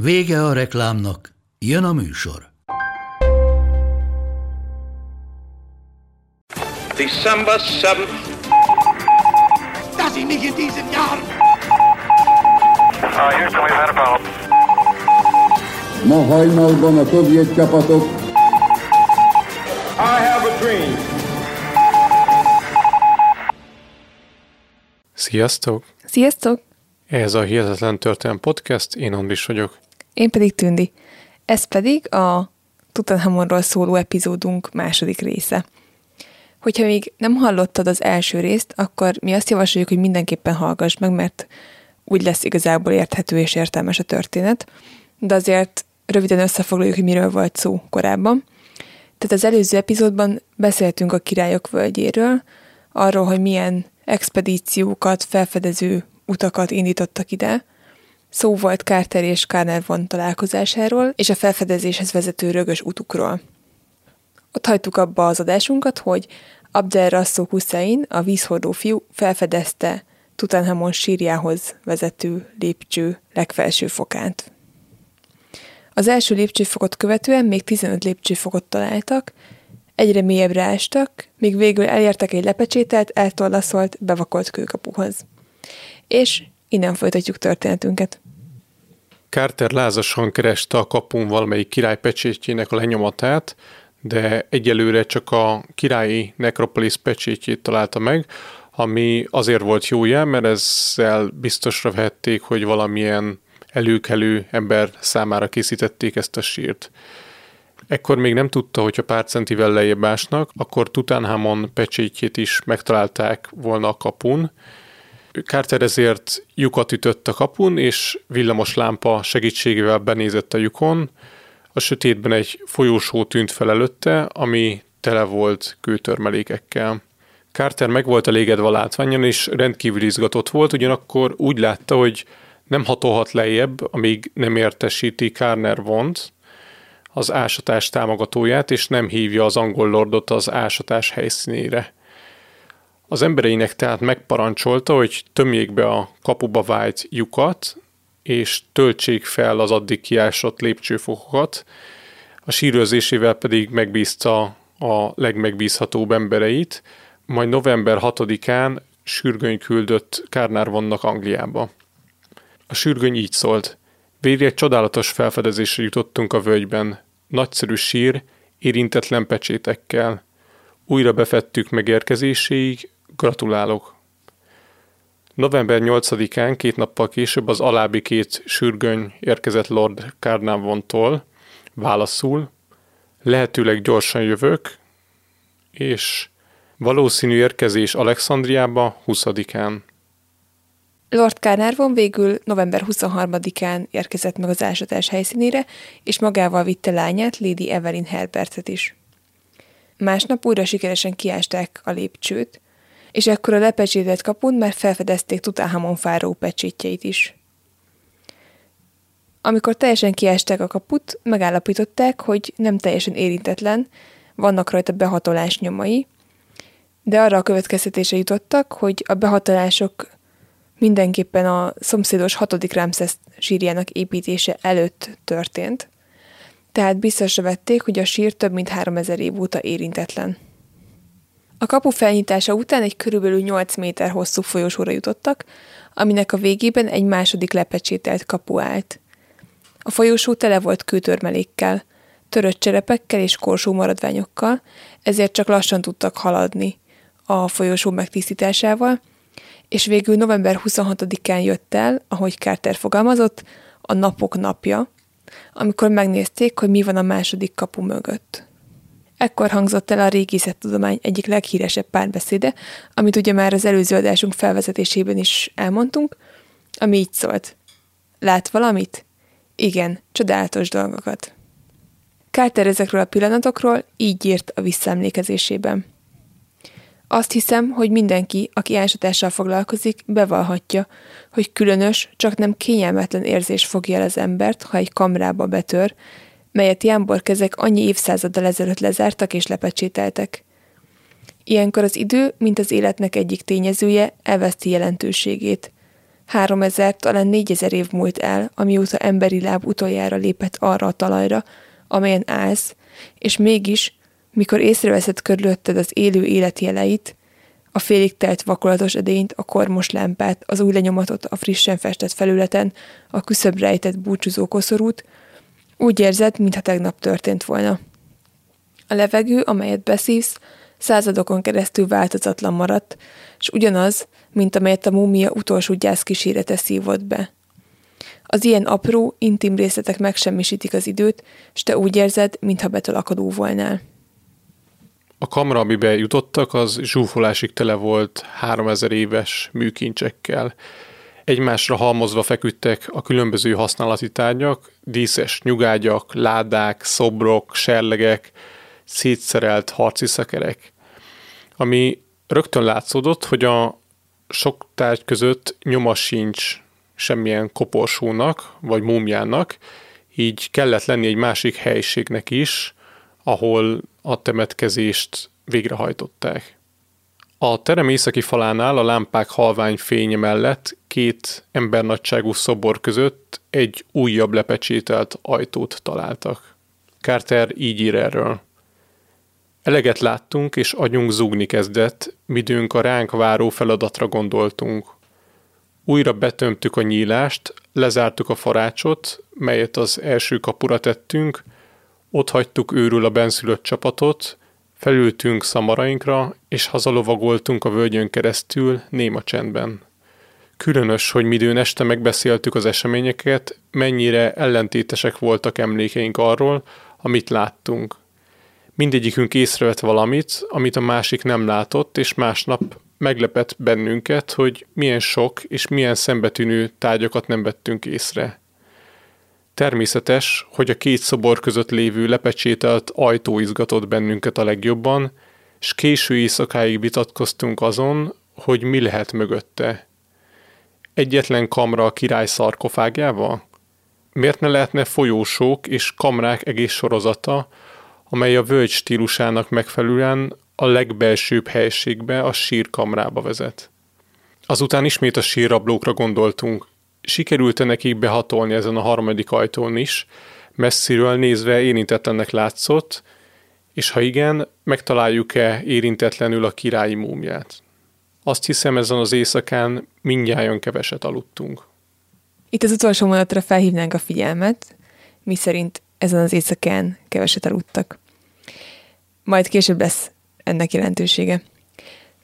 Vége a reklámnak, jön a műsor. December 7th. Dass ich mich in diesem Jahr Uh, Houston, we've had a problem. Ma hajnalban a szovjet csapatok I have a dream. Sziasztok! Sziasztok! Ez a Hihetetlen Történelem Podcast, én Andris vagyok. Én pedig Tündi. Ez pedig a Tutanhamonról szóló epizódunk második része. Hogyha még nem hallottad az első részt, akkor mi azt javasoljuk, hogy mindenképpen hallgass meg, mert úgy lesz igazából érthető és értelmes a történet. De azért röviden összefoglaljuk, hogy miről volt szó korábban. Tehát az előző epizódban beszéltünk a királyok völgyéről, arról, hogy milyen expedíciókat, felfedező utakat indítottak ide. Szó volt Carter és Carner von találkozásáról, és a felfedezéshez vezető rögös utukról. Ott hagytuk abba az adásunkat, hogy Abdel Rasszó Hussein, a vízhordó fiú felfedezte Tutanhamon sírjához vezető lépcső legfelső fokát. Az első lépcsőfokot követően még 15 lépcsőfokot találtak, egyre mélyebbre ástak, míg végül elértek egy lepecsételt, eltollaszolt, bevakolt kőkapuhoz. És innen folytatjuk történetünket. Carter lázasan kereste a kapun valamelyik király pecsétjének a lenyomatát, de egyelőre csak a királyi nekropolis pecsétjét találta meg, ami azért volt jó jel, mert ezzel biztosra vehették, hogy valamilyen előkelő ember számára készítették ezt a sírt. Ekkor még nem tudta, hogy ha pár centivel lejjebb ásnak, akkor Tutankhamon pecsétjét is megtalálták volna a kapun. Carter ezért lyukat ütött a kapun, és villamos lámpa segítségével benézett a lyukon. A sötétben egy folyósó tűnt fel előtte, ami tele volt kőtörmelékekkel. Carter meg volt elégedve a látványon, és rendkívül izgatott volt, ugyanakkor úgy látta, hogy nem hatolhat lejjebb, amíg nem értesíti Carner vont, az ásatás támogatóját, és nem hívja az angol lordot az ásatás helyszínére. Az embereinek tehát megparancsolta, hogy tömjék be a kapuba vájt lyukat, és töltsék fel az addig kiásott lépcsőfokokat, a sírőzésével pedig megbízta a legmegbízhatóbb embereit, majd november 6-án sürgöny küldött Kárnár vannak Angliába. A sürgöny így szólt. Végre egy csodálatos felfedezésre jutottunk a völgyben. Nagyszerű sír, érintetlen pecsétekkel. Újra befettük megérkezéséig, gratulálok. November 8-án, két nappal később az alábbi két sürgöny érkezett Lord Carnarvontól. Válaszul, lehetőleg gyorsan jövök, és valószínű érkezés Alexandriába 20-án. Lord Carnarvon végül november 23-án érkezett meg az ásatás helyszínére, és magával vitte lányát, Lady Evelyn Herbertet is. Másnap újra sikeresen kiásták a lépcsőt, és ekkor a lepecsételt kapun már felfedezték Tutankhamon fáró pecsétjeit is. Amikor teljesen kiásták a kaput, megállapították, hogy nem teljesen érintetlen, vannak rajta behatolás nyomai, de arra a következtetése jutottak, hogy a behatolások mindenképpen a szomszédos hatodik Ramszesz sírjának építése előtt történt, tehát biztosra vették, hogy a sír több mint 3000 év óta érintetlen. A kapu felnyitása után egy körülbelül 8 méter hosszú folyosóra jutottak, aminek a végében egy második lepecsételt kapu állt. A folyosó tele volt kőtörmelékkel, törött cserepekkel és korsó maradványokkal, ezért csak lassan tudtak haladni a folyosó megtisztításával, és végül november 26-án jött el, ahogy Carter fogalmazott, a napok napja, amikor megnézték, hogy mi van a második kapu mögött. Ekkor hangzott el a régészettudomány egyik leghíresebb párbeszéde, amit ugye már az előző adásunk felvezetésében is elmondtunk, ami így szólt. Lát valamit? Igen, csodálatos dolgokat. Carter ezekről a pillanatokról így írt a visszaemlékezésében. Azt hiszem, hogy mindenki, aki ásatással foglalkozik, bevallhatja, hogy különös, csak nem kényelmetlen érzés fogja el az embert, ha egy kamrába betör, melyet jámborkezek annyi évszázaddal ezelőtt lezártak és lepecsételtek. Ilyenkor az idő, mint az életnek egyik tényezője, elveszti jelentőségét. Három ezer, talán négyezer év múlt el, amióta emberi láb utoljára lépett arra a talajra, amelyen állsz, és mégis mikor észreveszed körülötted az élő élet jeleit, a félig telt vakolatos edényt, a kormos lámpát, az új lenyomatot a frissen festett felületen, a küszöbb rejtett búcsúzó koszorút, úgy érzed, mintha tegnap történt volna. A levegő, amelyet beszívsz, századokon keresztül változatlan maradt, és ugyanaz, mint amelyet a múmia utolsó gyász kísérete szívott be. Az ilyen apró, intim részletek megsemmisítik az időt, és te úgy érzed, mintha betolakadó volnál. A kamra, amiben jutottak, az zsúfolásig tele volt 3000 éves műkincsekkel. Egymásra halmozva feküdtek a különböző használati tárgyak, díszes nyugágyak, ládák, szobrok, serlegek, szétszerelt harci szekerek. Ami rögtön látszódott, hogy a sok tárgy között nyoma sincs semmilyen koporsónak vagy múmjának, így kellett lenni egy másik helyiségnek is, ahol a temetkezést végrehajtották. A terem északi falánál a lámpák halvány fénye mellett két embernagyságú szobor között egy újabb lepecsételt ajtót találtak. Carter így ír erről. Eleget láttunk, és agyunk zúgni kezdett, midőnk a ránk váró feladatra gondoltunk. Újra betömtük a nyílást, lezártuk a farácsot, melyet az első kapura tettünk, ott hagytuk őrül a benszülött csapatot, felültünk szamarainkra, és hazalovagoltunk a völgyön keresztül néma csendben. Különös, hogy midőn este megbeszéltük az eseményeket, mennyire ellentétesek voltak emlékeink arról, amit láttunk. Mindegyikünk észrevett valamit, amit a másik nem látott, és másnap meglepett bennünket, hogy milyen sok és milyen szembetűnő tárgyakat nem vettünk észre. Természetes, hogy a két szobor között lévő lepecsételt ajtó izgatott bennünket a legjobban, és késő éjszakáig vitatkoztunk azon, hogy mi lehet mögötte. Egyetlen kamra a király szarkofágjával? Miért ne lehetne folyósók és kamrák egész sorozata, amely a völgy stílusának megfelelően a legbelsőbb helységbe, a sírkamrába vezet? Azután ismét a sírrablókra gondoltunk, sikerült-e nekik behatolni ezen a harmadik ajtón is, messziről nézve érintetlennek látszott, és ha igen, megtaláljuk-e érintetlenül a királyi múmiát. Azt hiszem, ezen az éjszakán mindjárt keveset aludtunk. Itt az utolsó mondatra felhívnánk a figyelmet, mi szerint ezen az éjszakán keveset aludtak. Majd később lesz ennek jelentősége.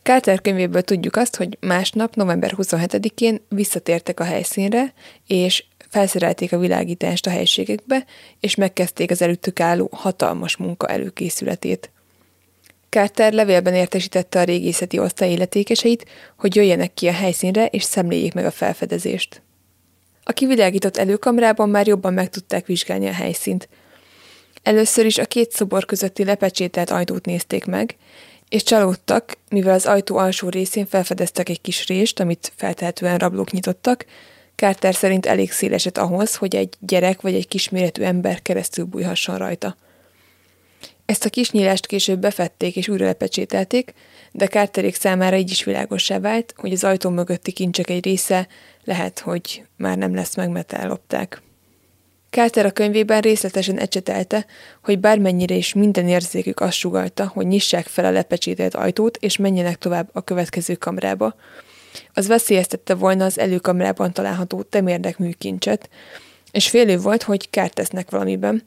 Carter könyvéből tudjuk azt, hogy másnap, november 27-én visszatértek a helyszínre, és felszerelték a világítást a helységekbe, és megkezdték az előttük álló hatalmas munka előkészületét. Carter levélben értesítette a régészeti osztály illetékeseit, hogy jöjjenek ki a helyszínre és szemléljék meg a felfedezést. A kivilágított előkamrában már jobban meg tudták vizsgálni a helyszínt. Először is a két szobor közötti lepecsételt ajtót nézték meg, és csalódtak, mivel az ajtó alsó részén felfedeztek egy kis rést, amit feltehetően rablók nyitottak, Carter szerint elég széleset ahhoz, hogy egy gyerek vagy egy kisméretű ember keresztül bújhasson rajta. Ezt a kis nyílást később befették és újra lepecsételték, de Carterék számára így is világosá vált, hogy az ajtó mögötti kincsek egy része lehet, hogy már nem lesz meg, mert ellopták. Carter a könyvében részletesen ecsetelte, hogy bármennyire is minden érzékük azt sugalta, hogy nyissák fel a lepecsételt ajtót, és menjenek tovább a következő kamrába. Az veszélyeztette volna az előkamrában található temérdek műkincset, és félő volt, hogy kárt tesznek valamiben,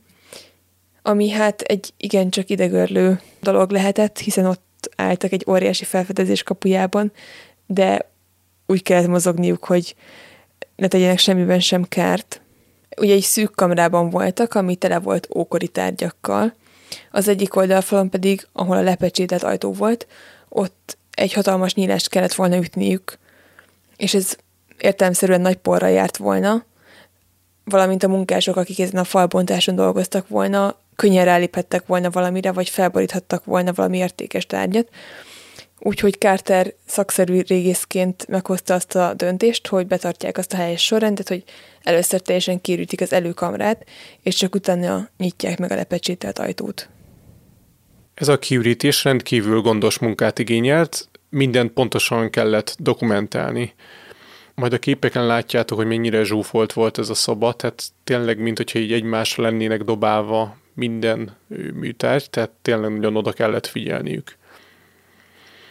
ami hát egy igencsak idegörlő dolog lehetett, hiszen ott álltak egy óriási felfedezés kapujában, de úgy kellett mozogniuk, hogy ne tegyenek semmiben sem kárt. Ugye egy szűk kamrában voltak, ami tele volt ókori tárgyakkal. Az egyik oldalfalon pedig, ahol a lepecsételt ajtó volt, ott egy hatalmas nyílást kellett volna ütniük, és ez értelemszerűen nagy porra járt volna, valamint a munkások, akik ezen a falbontáson dolgoztak volna, könnyen ráléphettek volna valamire, vagy felboríthattak volna valami értékes tárgyat. Úgyhogy Carter szakszerű régészként meghozta azt a döntést, hogy betartják azt a helyes sorrendet, hogy először teljesen kiürítik az előkamrát, és csak utána nyitják meg a lepecsételt ajtót. Ez a kiürítés rendkívül gondos munkát igényelt, mindent pontosan kellett dokumentálni. Majd a képeken látjátok, hogy mennyire zsúfolt volt ez a szoba, tehát tényleg, mint hogyha így egymásra lennének dobálva minden műtárgy, tehát tényleg nagyon oda kellett figyelniük.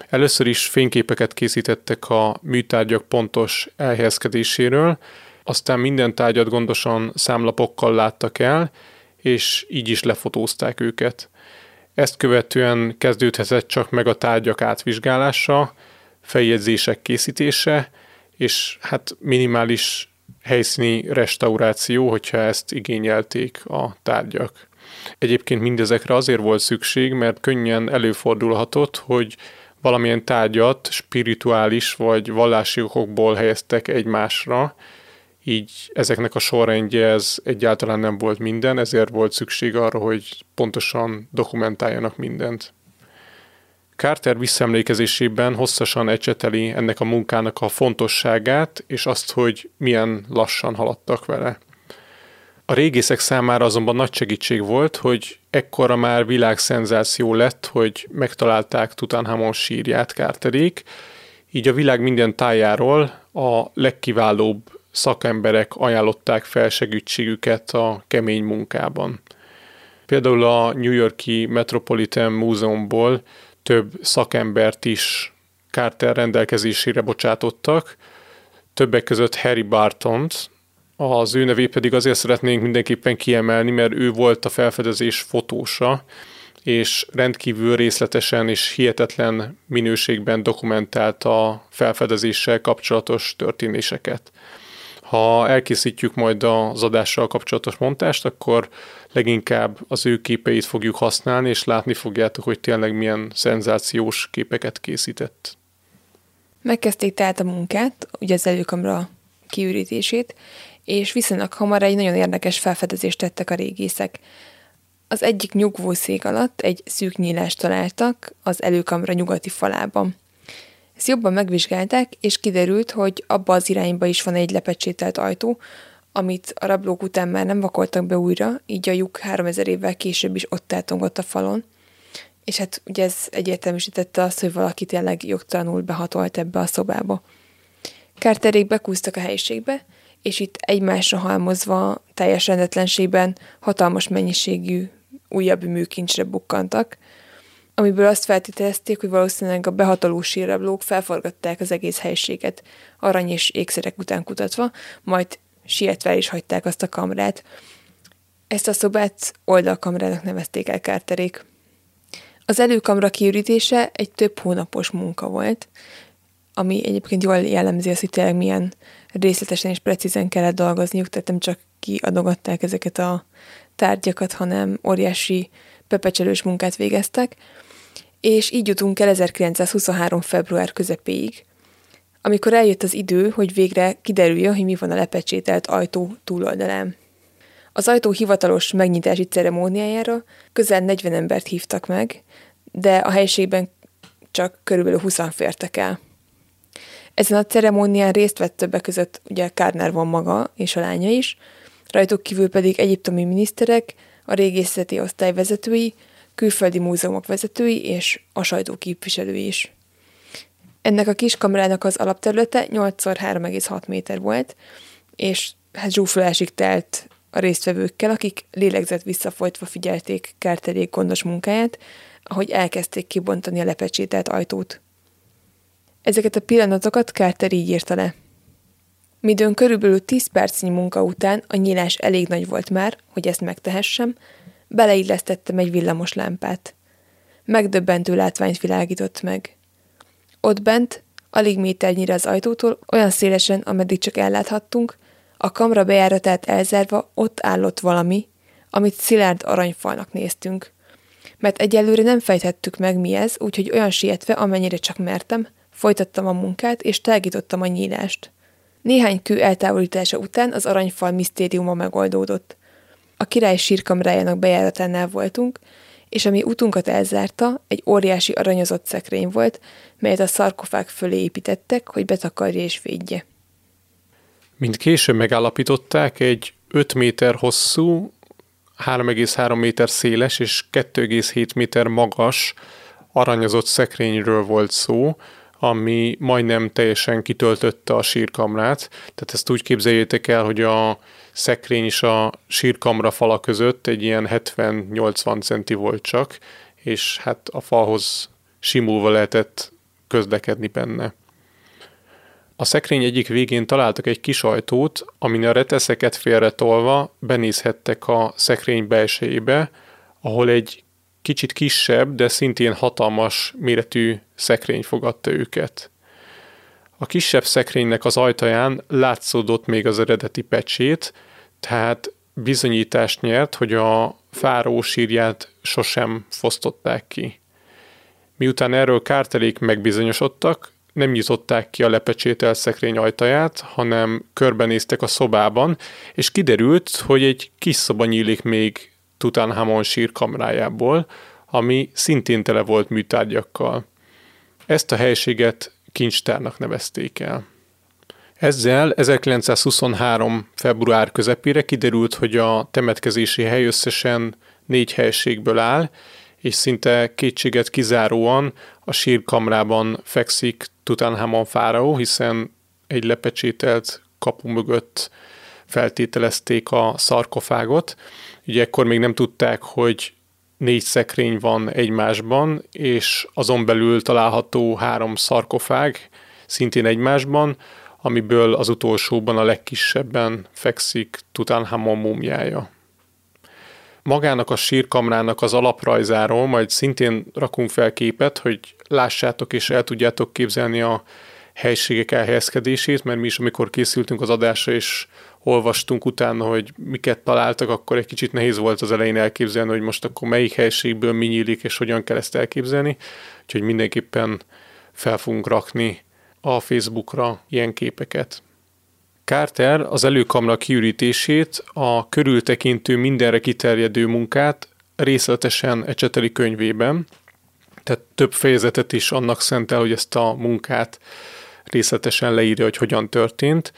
Először is fényképeket készítettek a műtárgyak pontos elhelyezkedéséről, aztán minden tárgyat gondosan számlapokkal láttak el, és így is lefotózták őket. Ezt követően kezdődhetett csak meg a tárgyak átvizsgálása, feljegyzések készítése, és hát minimális helyszíni restauráció, hogyha ezt igényelték a tárgyak. Egyébként mindezekre azért volt szükség, mert könnyen előfordulhatott, hogy valamilyen tárgyat spirituális vagy vallási okokból helyeztek egymásra, így ezeknek a sorrendje ez egyáltalán nem volt minden, ezért volt szükség arra, hogy pontosan dokumentáljanak mindent. Carter visszaemlékezésében hosszasan ecseteli ennek a munkának a fontosságát, és azt, hogy milyen lassan haladtak vele. A régészek számára azonban nagy segítség volt, hogy ekkora már világszenzáció lett, hogy megtalálták Tutankhamon sírját Carterék, így a világ minden tájáról a legkiválóbb szakemberek ajánlották fel segítségüket a kemény munkában. Például a New Yorki Metropolitan Múzeumból több szakembert is Carter rendelkezésére bocsátottak, többek között Harry Bartont, az ő nevét pedig azért szeretnénk mindenképpen kiemelni, mert ő volt a felfedezés fotósa, és rendkívül részletesen és hihetetlen minőségben dokumentálta a felfedezéssel kapcsolatos történéseket. Ha elkészítjük majd az adással kapcsolatos montást, akkor leginkább az ő képeit fogjuk használni, és látni fogjátok, hogy tényleg milyen szenzációs képeket készített. Megkezdték tehát a munkát, ugye az előkamra kiürítését, és viszonylag hamar egy nagyon érdekes felfedezést tettek a régészek. Az egyik nyugvószék alatt egy szűk nyílást találtak az előkamra nyugati falában. Ezt jobban megvizsgálták, és kiderült, hogy abba az irányba is van egy lepecsételt ajtó, amit a rablók után már nem vakoltak be újra, így a lyuk 3000 évvel később is ott eltongott a falon. És hát ugye ez egyértelműsítette azt, hogy valaki tényleg jogtalanul behatolt ebbe a szobába. Kárterék bekúztak a helyiségbe, és itt egymásra halmozva teljes rendetlenségben hatalmas mennyiségű újabb műkincsre bukkantak, amiből azt feltételezték, hogy valószínűleg a behatoló sírrablók felforgatták az egész helységet, arany és ékszerek után kutatva, majd sietve is hagyták azt a kamrát. Ezt a szobát oldalkamrának nevezték el Kárterék. Az előkamra kiürítése egy több hónapos munka volt, ami egyébként jól jellemzi azt, hogy tényleg milyen részletesen és precízen kellett dolgozniuk, tehát nem csak kiadogatták ezeket a tárgyakat, hanem óriási pepecselős munkát végeztek, és így jutunk el 1923. február közepéig, amikor eljött az idő, hogy végre kiderüljön, hogy mi van a lepecsételt ajtó túloldalán. Az ajtó hivatalos megnyitási ceremóniájára közel 40 embert hívtak meg, de a helyiségben csak körülbelül 20 fértek el. Ezen a ceremónián részt vett többek között ugye Kárner van maga és a lánya is, rajtuk kívül pedig egyiptomi miniszterek, a régészeti osztály vezetői, külföldi múzeumok vezetői és a sajtó képviselői is. Ennek a kis kamerának az alapterülete 8x3,6 méter volt, és hát zsúfolásig telt a résztvevőkkel, akik lélegzett visszafolytva figyelték Kárterék gondos munkáját, ahogy elkezdték kibontani a lepecsételt ajtót. Ezeket a pillanatokat Carter így írta le. Midőn körülbelül 10 percnyi munka után a nyílás elég nagy volt már, hogy ezt megtehessem, beleillesztettem egy villamos lámpát. Megdöbbentő látványt világított meg. Ott bent, alig méternyire az ajtótól, olyan szélesen, ameddig csak elláthattunk, a kamra bejáratát elzárva ott állott valami, amit szilárd aranyfalnak néztünk. Mert egyelőre nem fejthettük meg, mi ez, úgyhogy olyan sietve, amennyire csak mertem, Folytattam a munkát, és tágítottam a nyílást. Néhány kő eltávolítása után az aranyfal misztériuma megoldódott. A király sírkamrájának bejáratánál voltunk, és ami utunkat elzárta, egy óriási aranyozott szekrény volt, melyet a szarkofág fölé építettek, hogy betakarja és védje. Mint később megállapították, egy 5 méter hosszú, 3,3 méter széles és 2,7 méter magas aranyozott szekrényről volt szó, ami majdnem teljesen kitöltötte a sírkamrát. Tehát ezt úgy képzeljétek el, hogy a szekrény is a sírkamra fala között egy ilyen 70-80 centi volt csak, és hát a falhoz simulva lehetett közlekedni benne. A szekrény egyik végén találtak egy kis ajtót, amin a reteszeket félretolva benézhettek a szekrény belsejébe, ahol egy kicsit kisebb, de szintén hatalmas méretű szekrény fogadta őket. A kisebb szekrénynek az ajtaján látszódott még az eredeti pecsét, tehát bizonyítást nyert, hogy a fáró sírját sosem fosztották ki. Miután erről kártelék megbizonyosodtak, nem nyitották ki a lepecsételt szekrény ajtaját, hanem körbenéztek a szobában, és kiderült, hogy egy kis szoba nyílik még Tutankhamon sírkamrájából, ami szintén tele volt műtárgyakkal. Ezt a helységet kincstárnak nevezték el. Ezzel 1923. február közepére kiderült, hogy a temetkezési hely összesen négy helységből áll, és szinte kétséget kizáróan a sírkamrában fekszik Tutankhamon fáraó, hiszen egy lepecsételt kapu mögött feltételezték a szarkofágot. Ugye ekkor még nem tudták, hogy négy szekrény van egymásban, és azon belül található három szarkofág szintén egymásban, amiből az utolsóban a legkisebben fekszik Tutankhamon múmiája. Magának a sírkamrának az alaprajzáról majd szintén rakunk fel képet, hogy lássátok és el tudjátok képzelni a helységek elhelyezkedését, mert mi is, amikor készültünk az adásra, és olvastunk utána, hogy miket találtak, akkor egy kicsit nehéz volt az elején elképzelni, hogy most akkor melyik helységből mi nyílik, és hogyan kell ezt elképzelni. Úgyhogy mindenképpen fel fogunk rakni a Facebookra ilyen képeket. Carter az előkamra kiürítését, a körültekintő mindenre kiterjedő munkát részletesen ecseteli könyvében, tehát több fejezetet is annak szentel, hogy ezt a munkát részletesen leírja, hogy hogyan történt,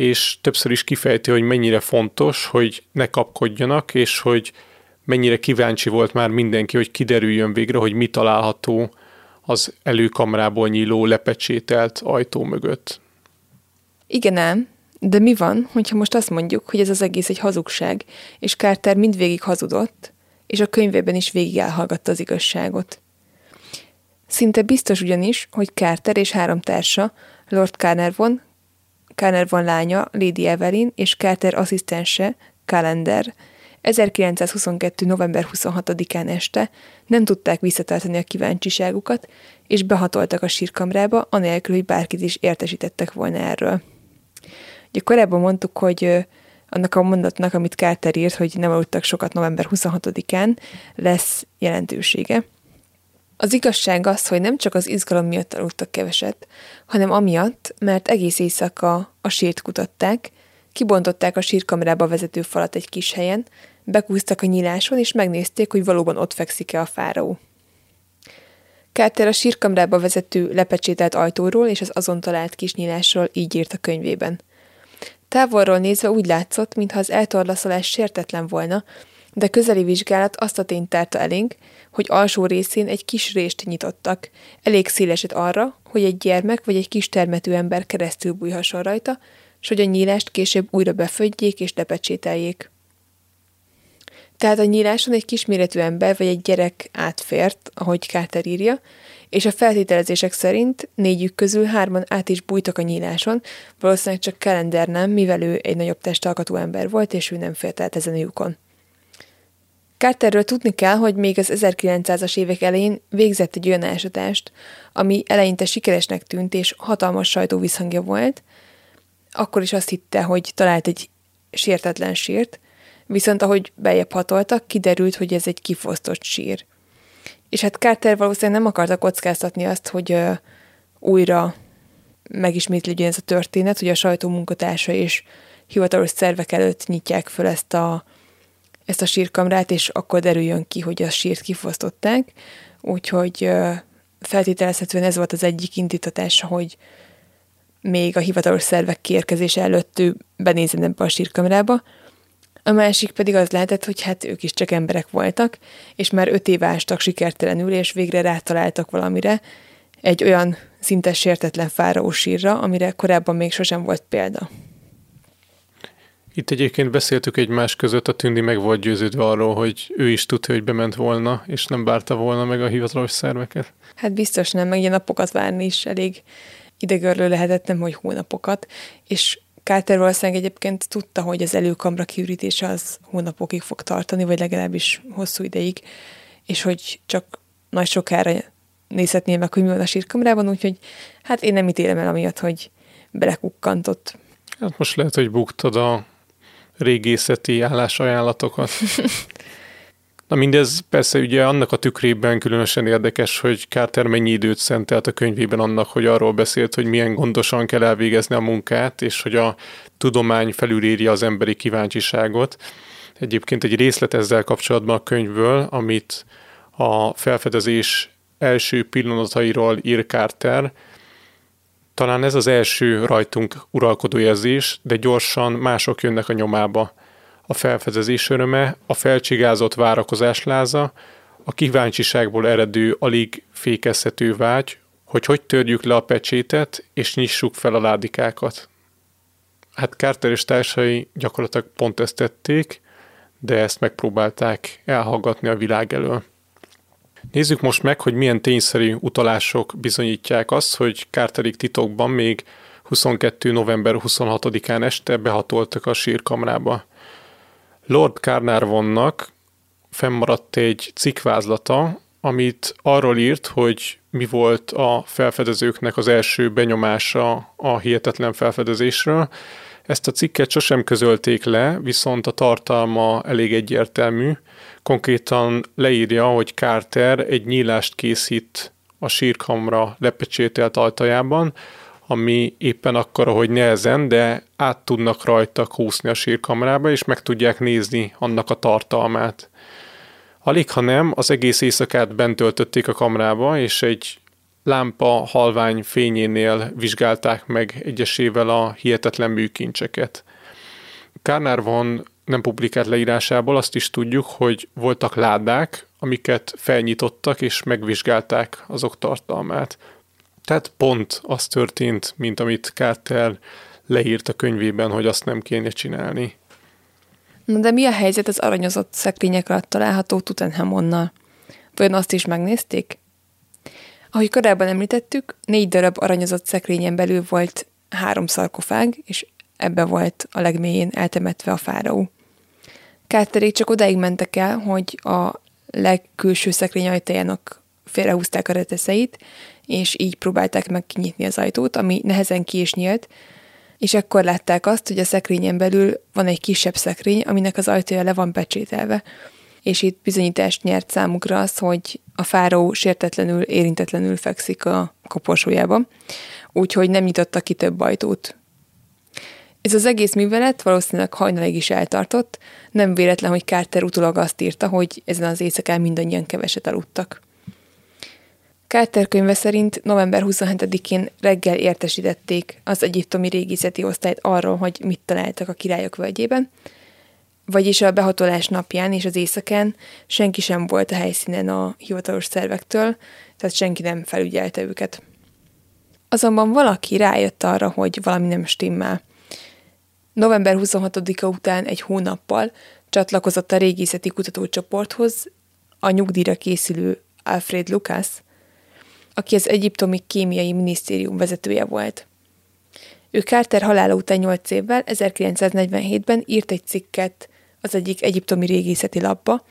és többször is kifejti, hogy mennyire fontos, hogy ne kapkodjanak, és hogy mennyire kíváncsi volt már mindenki, hogy kiderüljön végre, hogy mi található az előkamrából nyíló lepecsételt ajtó mögött. Igen ám, de mi van, hogyha most azt mondjuk, hogy ez az egész egy hazugság, és Carter mindvégig hazudott, és a könyvében is végig elhallgatta az igazságot. Szinte biztos ugyanis, hogy Carter és három társa, Lord Carnarvon, Carnarvon lánya, Lady Evelyn és Carter asszisztense, Calendar, 1922. november 26-án este nem tudták visszatartani a kíváncsiságukat, és behatoltak a sírkamrába, anélkül, hogy bárkit is értesítettek volna erről. Ugye korábban mondtuk, hogy annak a mondatnak, amit Carter írt, hogy nem aludtak sokat november 26-án, lesz jelentősége. Az igazság az, hogy nem csak az izgalom miatt aludtak keveset, hanem amiatt, mert egész éjszaka a sírt kutatták, kibontották a sírkamrába vezető falat egy kis helyen, bekúztak a nyíláson, és megnézték, hogy valóban ott fekszik-e a fáraó. Carter a sírkamrába vezető lepecsételt ajtóról és az azon talált kis nyílásról így írt a könyvében. Távolról nézve úgy látszott, mintha az eltorlaszolás sértetlen volna, de közeli vizsgálat azt a tényt tárta elénk, hogy alsó részén egy kis rést nyitottak, elég széleset arra, hogy egy gyermek vagy egy kis termetű ember keresztül bújhasson rajta, s hogy a nyílást később újra befödjék és lepecsételjék. Tehát a nyíláson egy kisméretű ember vagy egy gyerek átfért, ahogy Carter írja, és a feltételezések szerint négyük közül hárman át is bújtak a nyíláson, valószínűleg csak Kalender nem, mivel ő egy nagyobb testalkatú ember volt, és ő nem fért át ezen a lyukon. Carterről tudni kell, hogy még az 1900-as évek elején végzett egy olyan ásatást, ami eleinte sikeresnek tűnt és hatalmas sajtóvisszhangja volt, akkor is azt hitte, hogy talált egy sértetlen sírt, viszont ahogy bejebb hatoltak, kiderült, hogy ez egy kifosztott sír. És hát Carter valószínűleg nem akarta kockáztatni azt, hogy ö, újra megismétlődjön ez a történet, hogy a sajtó munkatársa és hivatalos szervek előtt nyitják föl ezt a, ezt a sírkamrát, és akkor derüljön ki, hogy a sírt kifosztották. Úgyhogy feltételezhetően ez volt az egyik indítatása, hogy még a hivatalos szervek kiérkezése előtt ő benézzen ebbe a sírkamrába. A másik pedig az lehetett, hogy hát ők is csak emberek voltak, és már öt év ástak sikertelenül, és végre rátaláltak valamire, egy olyan szinte sértetlen fáraó sírra, amire korábban még sosem volt példa. Itt egyébként beszéltük egymás között, a Tündi meg volt győződve arról, hogy ő is tudta, hogy bement volna, és nem bárta volna meg a hivatalos szerveket. Hát biztos nem, meg ilyen napokat várni is elég idegörlő lehetett, nem hogy hónapokat, és Carter valószínűleg egyébként tudta, hogy az előkamra kiürítése az hónapokig fog tartani, vagy legalábbis hosszú ideig, és hogy csak nagy sokára nézhetné meg, hogy mi van a sírkamrában, úgyhogy hát én nem ítélem el amiatt, hogy belekukkantott. Hát most lehet, hogy buktad a régészeti állásajánlatokat. Na mindez persze ugye annak a tükrében különösen érdekes, hogy Carter mennyi időt szentelt a könyvében annak, hogy arról beszélt, hogy milyen gondosan kell elvégezni a munkát, és hogy a tudomány felülírja az emberi kíváncsiságot. Egyébként egy részlet ezzel kapcsolatban a könyvből, amit a felfedezés első pillanatairól ír Carter, talán ez az első rajtunk uralkodó érzés, de gyorsan mások jönnek a nyomába. A felfedezés öröme, a felcsigázott várakozás láza, a kíváncsiságból eredő, alig fékezhető vágy, hogy hogy törjük le a pecsétet, és nyissuk fel a ládikákat. Hát Carter és társai gyakorlatilag pont ezt tették, de ezt megpróbálták elhallgatni a világ elől. Nézzük most meg, hogy milyen tényszerű utalások bizonyítják azt, hogy Carterik titokban még 22. november 26-án este behatoltak a sírkamrába. Lord Carnarvonnak fennmaradt egy cikkvázlata, amit arról írt, hogy mi volt a felfedezőknek az első benyomása a hihetetlen felfedezésről. Ezt a cikket sosem közölték le, viszont a tartalma elég egyértelmű. Konkrétan leírja, hogy Carter egy nyílást készít a sírkamra lepecsételt ajtajában, ami éppen akkor, hogy nehezen, de át tudnak rajta húzni a sírkamrába, és meg tudják nézni annak a tartalmát. Alig, ha nem, az egész éjszakát bent töltötték a kamrába, és egy lámpa halvány fényénél vizsgálták meg egyesével a hihetetlen műkincseket. Kárnár nem publikált leírásából azt is tudjuk, hogy voltak ládák, amiket felnyitottak és megvizsgálták azok tartalmát. Tehát pont az történt, mint amit Carter leírt a könyvében, hogy azt nem kéne csinálni. Na de mi a helyzet az aranyozott szekrények alatt található Tutanhamonnal? Vajon azt is megnézték? Ahogy korábban említettük, négy darab aranyozott szekrényen belül volt három szarkofág, és ebbe volt a legmélyén eltemetve a fáraó. Kárterék csak odáig mentek el, hogy a legkülső szekrény ajtajának félrehúzták a reteszeit, és így próbálták meg kinyitni az ajtót, ami nehezen ki is nyílt, és ekkor látták azt, hogy a szekrényen belül van egy kisebb szekrény, aminek az ajtaja le van pecsételve, és itt bizonyítást nyert számukra az, hogy a fáraó sértetlenül, érintetlenül fekszik a koporsójába, úgyhogy nem nyitotta ki több ajtót. Ez az egész művelet valószínűleg hajnalig is eltartott, nem véletlen, hogy Carter utólag azt írta, hogy ezen az éjszakán mindannyian keveset aludtak. Carter könyve szerint november 27-én reggel értesítették az egyiptomi régészeti osztályt arról, hogy mit találtak a királyok völgyében, vagyis a behatolás napján és az éjszakán senki sem volt a helyszínen a hivatalos szervektől, tehát senki nem felügyelte őket. Azonban valaki rájött arra, hogy valami nem stimmel. November 26-a után egy hónappal csatlakozott a régészeti kutatócsoporthoz a nyugdíjra készülő Alfred Lucas, aki az egyiptomi kémiai minisztérium vezetője volt. Ő Carter halála után 8 évvel, 1947-ben írt egy cikket az egyik egyiptomi régészeti lapba,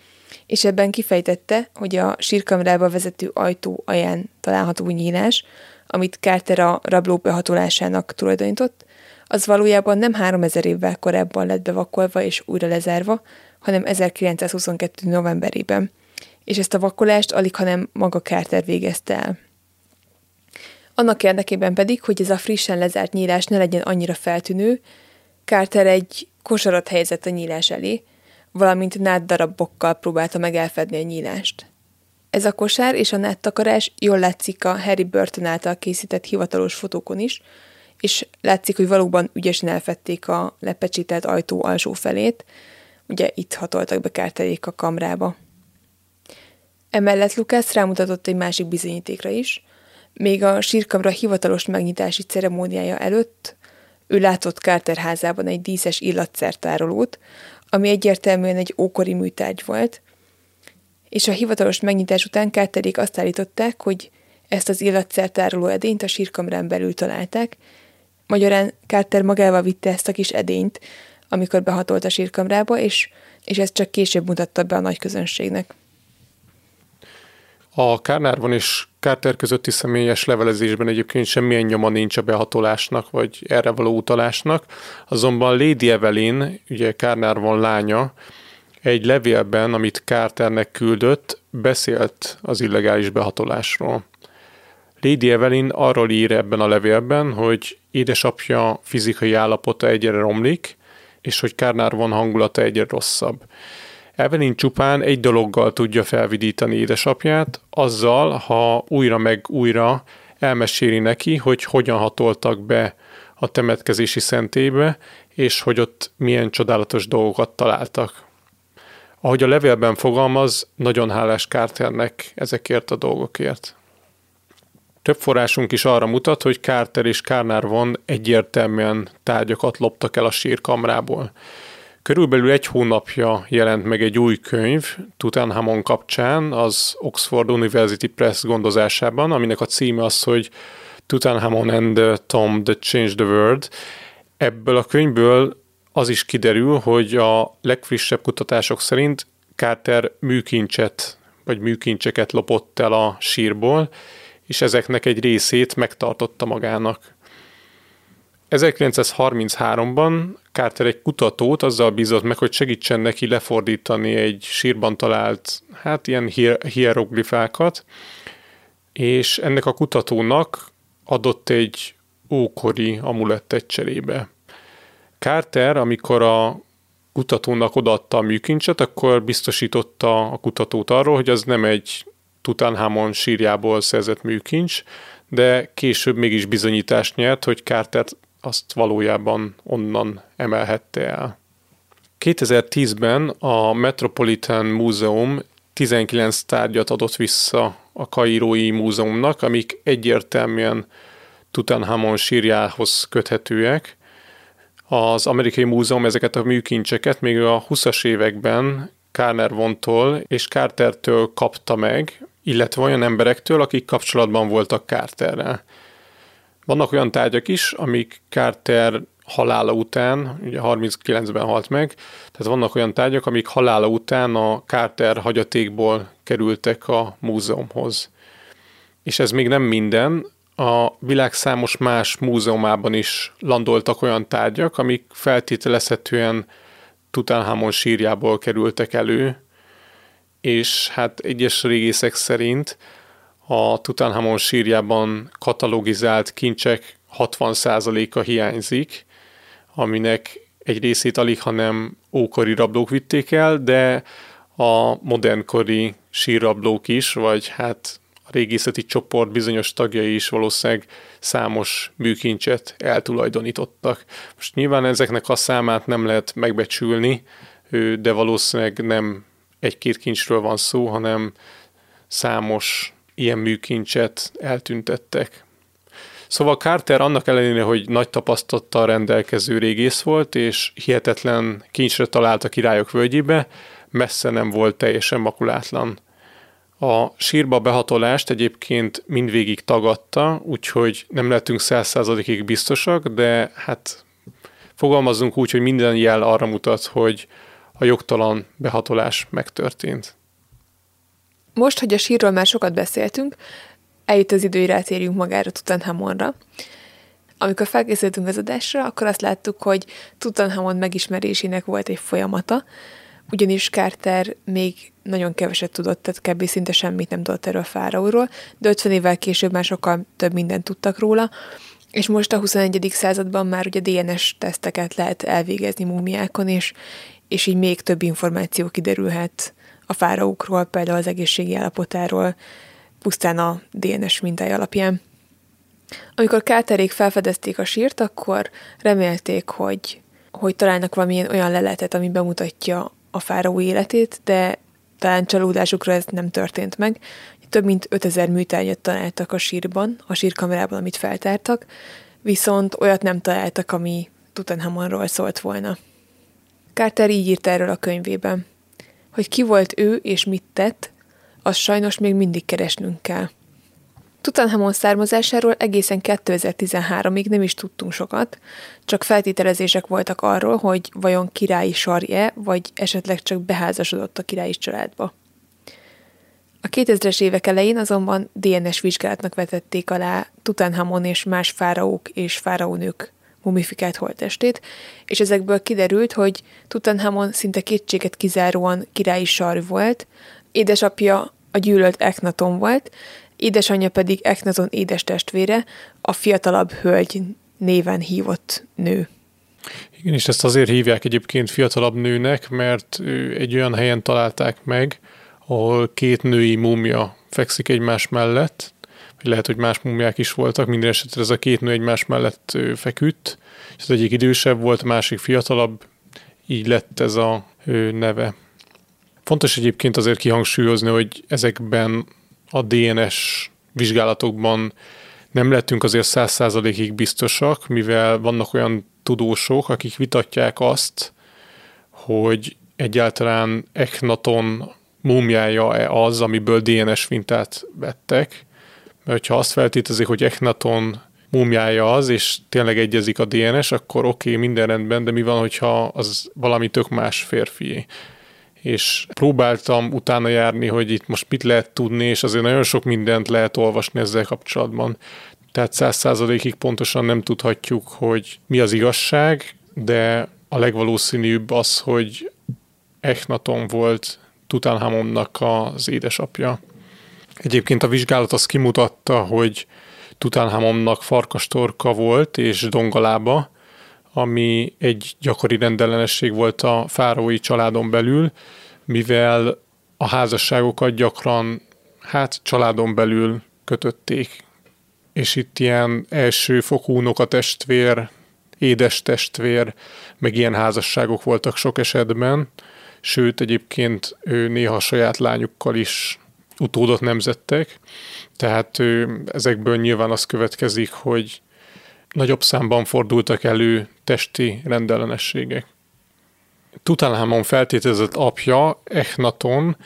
és ebben kifejtette, hogy a sírkamrába vezető ajtó aján található nyílás, amit Carter a rabló behatolásának tulajdonított, az valójában nem 3000 évvel korábban lett bevakolva és újra lezárva, hanem 1922. novemberében, és ezt a vakolást alig, hanem maga Carter végezte el. Annak érdekében pedig, hogy ez a frissen lezárt nyílás ne legyen annyira feltűnő, Carter egy kosarat helyezett a nyílás elé, valamint nád darabokkal próbálta meg elfedni a nyílást. Ez a kosár és a nád takarás jól látszik a Harry Burton által készített hivatalos fotókon is, és látszik, hogy valóban ügyesen elfették a lepecsételt ajtó alsó felét, ugye itt hatoltak be Carterék a kamrába. Emellett Lukács rámutatott egy másik bizonyítékra is. Még a sírkamra hivatalos megnyitási ceremóniája előtt ő látott Carter házában egy díszes illatszertárolót, ami egyértelműen egy ókori műtárgy volt, és a hivatalos megnyitás után Carterék azt állították, hogy ezt az illatszertároló edényt a sírkamrán belül találták, magyarán Carter magával vitte ezt a kis edényt, amikor behatolt a sírkamrába, és, és ezt csak később mutatta be a nagy közönségnek. A Kárnárban és Carter közötti személyes levelezésben egyébként semmilyen nyoma nincs a behatolásnak, vagy erre való utalásnak, azonban Lady Evelyn, ugye Kárnárvan lánya, egy levélben, amit Carternek küldött, beszélt az illegális behatolásról. Lady Evelyn arról ír ebben a levélben, hogy édesapja fizikai állapota egyre romlik, és hogy Kárnárvan hangulata egyre rosszabb. Evelyn csupán egy dologgal tudja felvidítani édesapját, azzal, ha újra meg újra elmeséli neki, hogy hogyan hatoltak be a temetkezési szentébe, és hogy ott milyen csodálatos dolgokat találtak. Ahogy a levélben fogalmaz, nagyon hálás Carternek ezekért a dolgokért. Több forrásunk is arra mutat, hogy Carter és Carnarvon egyértelműen tárgyakat loptak el a sírkamrából. Körülbelül egy hónapja jelent meg egy új könyv Tutankhamon kapcsán az Oxford University Press gondozásában, aminek a címe az, hogy Tutankhamon and Tom that Changed the World. Ebből a könyvből az is kiderül, hogy a legfrissebb kutatások szerint Carter műkincset vagy műkincseket lopott el a sírból, és ezeknek egy részét megtartotta magának. 1933-ban Carter egy kutatót azzal bízott meg, hogy segítsen neki lefordítani egy sírban talált, hát ilyen hieroglifákat, és ennek a kutatónak adott egy ókori amulettet cserébe. Carter, amikor a kutatónak odaadta a műkincset, akkor biztosította a kutatót arról, hogy az nem egy Tutankhamon sírjából szerzett műkincs, de később mégis bizonyítást nyert, hogy Carter azt valójában onnan emelhette el. 2010-ben a Metropolitan Múzeum 19 tárgyat adott vissza a Kairói Múzeumnak, amik egyértelműen Tutankhamon sírjához köthetőek. Az amerikai múzeum ezeket a műkincseket még a 20-as években Kárner vontól és Cartertől kapta meg, illetve olyan emberektől, akik kapcsolatban voltak Carterrel. Vannak olyan tárgyak is, amik Carter halála után, ugye 39-ben halt meg, tehát vannak olyan tárgyak, amik halála után a Carter hagyatékból kerültek a múzeumhoz. És ez még nem minden, a világ számos más múzeumában is landoltak olyan tárgyak, amik feltételezhetően Tutankhamon sírjából kerültek elő, és hát egyes régészek szerint a Tutankhamon sírjában katalogizált kincsek 60%-a hiányzik, aminek egy részét alig, hanem ókori rablók vitték el, de a modernkori sírrablók is, vagy hát a régészeti csoport bizonyos tagjai is valószínűleg számos műkincset eltulajdonítottak. Most nyilván ezeknek a számát nem lehet megbecsülni, de valószínűleg nem egy-két kincsről van szó, hanem számos ilyen műkincset eltüntettek. Szóval Carter annak ellenére, hogy nagy tapasztalattal rendelkező régész volt, és hihetetlen kincsre talált a királyok völgyébe, messze nem volt teljesen makulátlan. A sírba behatolást egyébként mindvégig tagadta, úgyhogy nem lettünk százszázalékig biztosak, de hát fogalmazunk úgy, hogy minden jel arra mutat, hogy a jogtalan behatolás megtörtént. Most, hogy a sírról már sokat beszéltünk, eljött az idő, hogy rátérjünk magára Tutankhamonra. Amikor felkészültünk az adásra, akkor azt láttuk, hogy Tutankhamon megismerésének volt egy folyamata, ugyanis Carter még nagyon keveset tudott, tehát kb. szinte semmit nem tudott erről a fáraóról, de 50 évvel később már sokkal több mindent tudtak róla, és most a 21. században már ugye DNS teszteket lehet elvégezni múmiákon, és, és így még több információ kiderülhet a fáraókról, például az egészségi állapotáról, pusztán a DNS mintája alapján. Amikor Káterék felfedezték a sírt, akkor remélték, hogy, hogy találnak valamilyen olyan leletet, ami bemutatja a fáraó életét, de talán csalódásukra ez nem történt meg. Több mint 5000 műtárgyat találtak a sírban, a sírkamerában, amit feltártak, viszont olyat nem találtak, ami Tutanhamonról szólt volna. Carter így írt erről a könyvében, hogy ki volt ő és mit tett, az sajnos még mindig keresnünk kell. Tutanhamon származásáról egészen 2013-ig nem is tudtunk sokat, csak feltételezések voltak arról, hogy vajon királyi sarje, vagy esetleg csak beházasodott a királyi családba. A 2000-es évek elején azonban DNS vizsgálatnak vetették alá Tutanhamon és más fáraók és fáraónők mumifikált holtestét, és ezekből kiderült, hogy Tutanhamon szinte kétséget kizáróan királyi sarj volt, édesapja a gyűlölt Eknaton volt, édesanyja pedig Eknaton édes testvére, a fiatalabb hölgy néven hívott nő. Igen, és ezt azért hívják egyébként fiatalabb nőnek, mert egy olyan helyen találták meg, ahol két női múmia fekszik egymás mellett, lehet, hogy más múmiák is voltak, minden esetre ez a két nő egymás mellett feküdt, és az egyik idősebb volt, a másik fiatalabb, így lett ez a neve. Fontos egyébként azért kihangsúlyozni, hogy ezekben a DNS vizsgálatokban nem lettünk azért száz százalékig biztosak, mivel vannak olyan tudósok, akik vitatják azt, hogy egyáltalán Eknaton múmiája-e az, amiből DNS mintát vettek, mert ha azt feltétezik, hogy Eknaton múmiája az, és tényleg egyezik a DNS, akkor oké, okay, minden rendben, de mi van, hogyha az valami tök más férfi? és próbáltam utána járni, hogy itt most mit lehet tudni, és azért nagyon sok mindent lehet olvasni ezzel kapcsolatban. Tehát száz százalékig pontosan nem tudhatjuk, hogy mi az igazság, de a legvalószínűbb az, hogy Echnaton volt Tutanhamonnak az édesapja. Egyébként a vizsgálat azt kimutatta, hogy Tutanhamonnak farkastorka volt és dongalába, ami egy gyakori rendellenesség volt a fáraói családon belül, mivel a házasságokat gyakran hát családon belül kötötték. És itt ilyen első fokú testvér, édes testvér, meg ilyen házasságok voltak sok esetben, sőt egyébként ő néha saját lányukkal is utódot nemzettek, tehát ezekből nyilván az következik, hogy nagyobb számban fordultak elő testi rendellenességek. Tutanhamon feltételezett apja, Echnaton,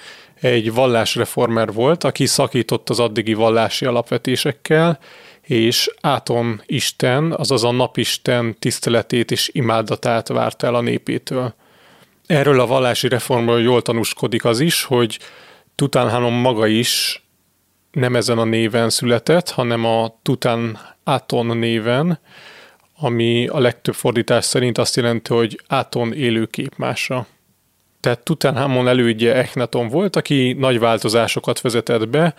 egy vallásreformer volt, aki szakított az addigi vallási alapvetésekkel, és Áton Isten, azaz a napisten tiszteletét és imádatát várt el a népétől. Erről a vallási reformról jól tanúskodik az is, hogy Tutanhamon maga is nem ezen a néven született, hanem a Tutan Aton néven, ami a legtöbb fordítás szerint azt jelenti, hogy Aton élő képmása. Tehát Tutanhamon elődje Echnaton volt, aki nagy változásokat vezetett be,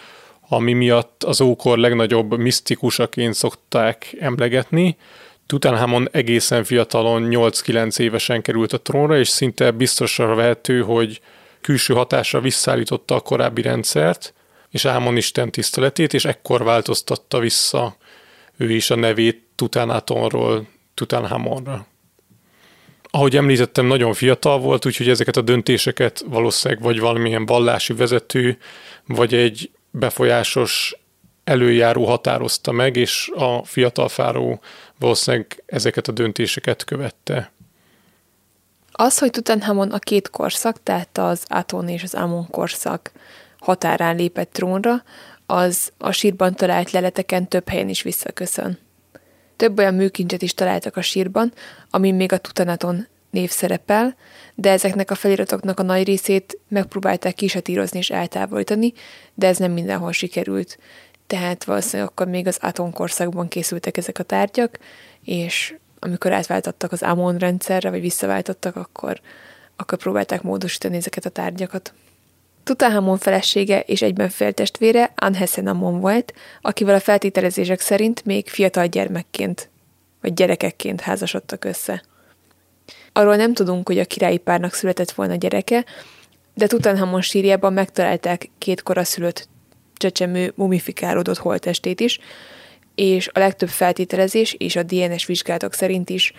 ami miatt az ókor legnagyobb misztikusaként szokták emlegetni. Tutanhamon egészen fiatalon, 8-9 évesen került a trónra, és szinte biztosra vehető, hogy külső hatásra visszaállította a korábbi rendszert, és Ámon Isten tiszteletét, és ekkor változtatta vissza ő is a nevét Tutánátonról Tutánhamonra. Ahogy említettem, nagyon fiatal volt, úgyhogy ezeket a döntéseket valószínűleg vagy valamilyen vallási vezető, vagy egy befolyásos előjáró határozta meg, és a fiatal fáró valószínűleg ezeket a döntéseket követte. Az, hogy Tutanhamon a két korszak, tehát az Aton és az Amon korszak határán lépett trónra, az a sírban talált leleteken több helyen is visszaköszön. Több olyan műkincset is találtak a sírban, amin még a Tutanaton név szerepel, de ezeknek a feliratoknak a nagy részét megpróbálták kisatírozni és eltávolítani, de ez nem mindenhol sikerült. Tehát valószínűleg akkor még az Aton korszakban készültek ezek a tárgyak, és amikor átváltottak az Amon rendszerre, vagy visszaváltottak, akkor, akkor próbálták módosítani ezeket a tárgyakat. Tutanhamon felesége és egyben féltestvére Anhesenamon volt, akivel a feltételezések szerint még fiatal gyermekként vagy gyerekekként házasodtak össze. Arról nem tudunk, hogy a királyi párnak született volna gyereke, de Tutanhamon sírjában megtalálták két koraszülött csecsemő mumifikálódott holtestét is, és a legtöbb feltételezés és a DNS vizsgálatok szerint is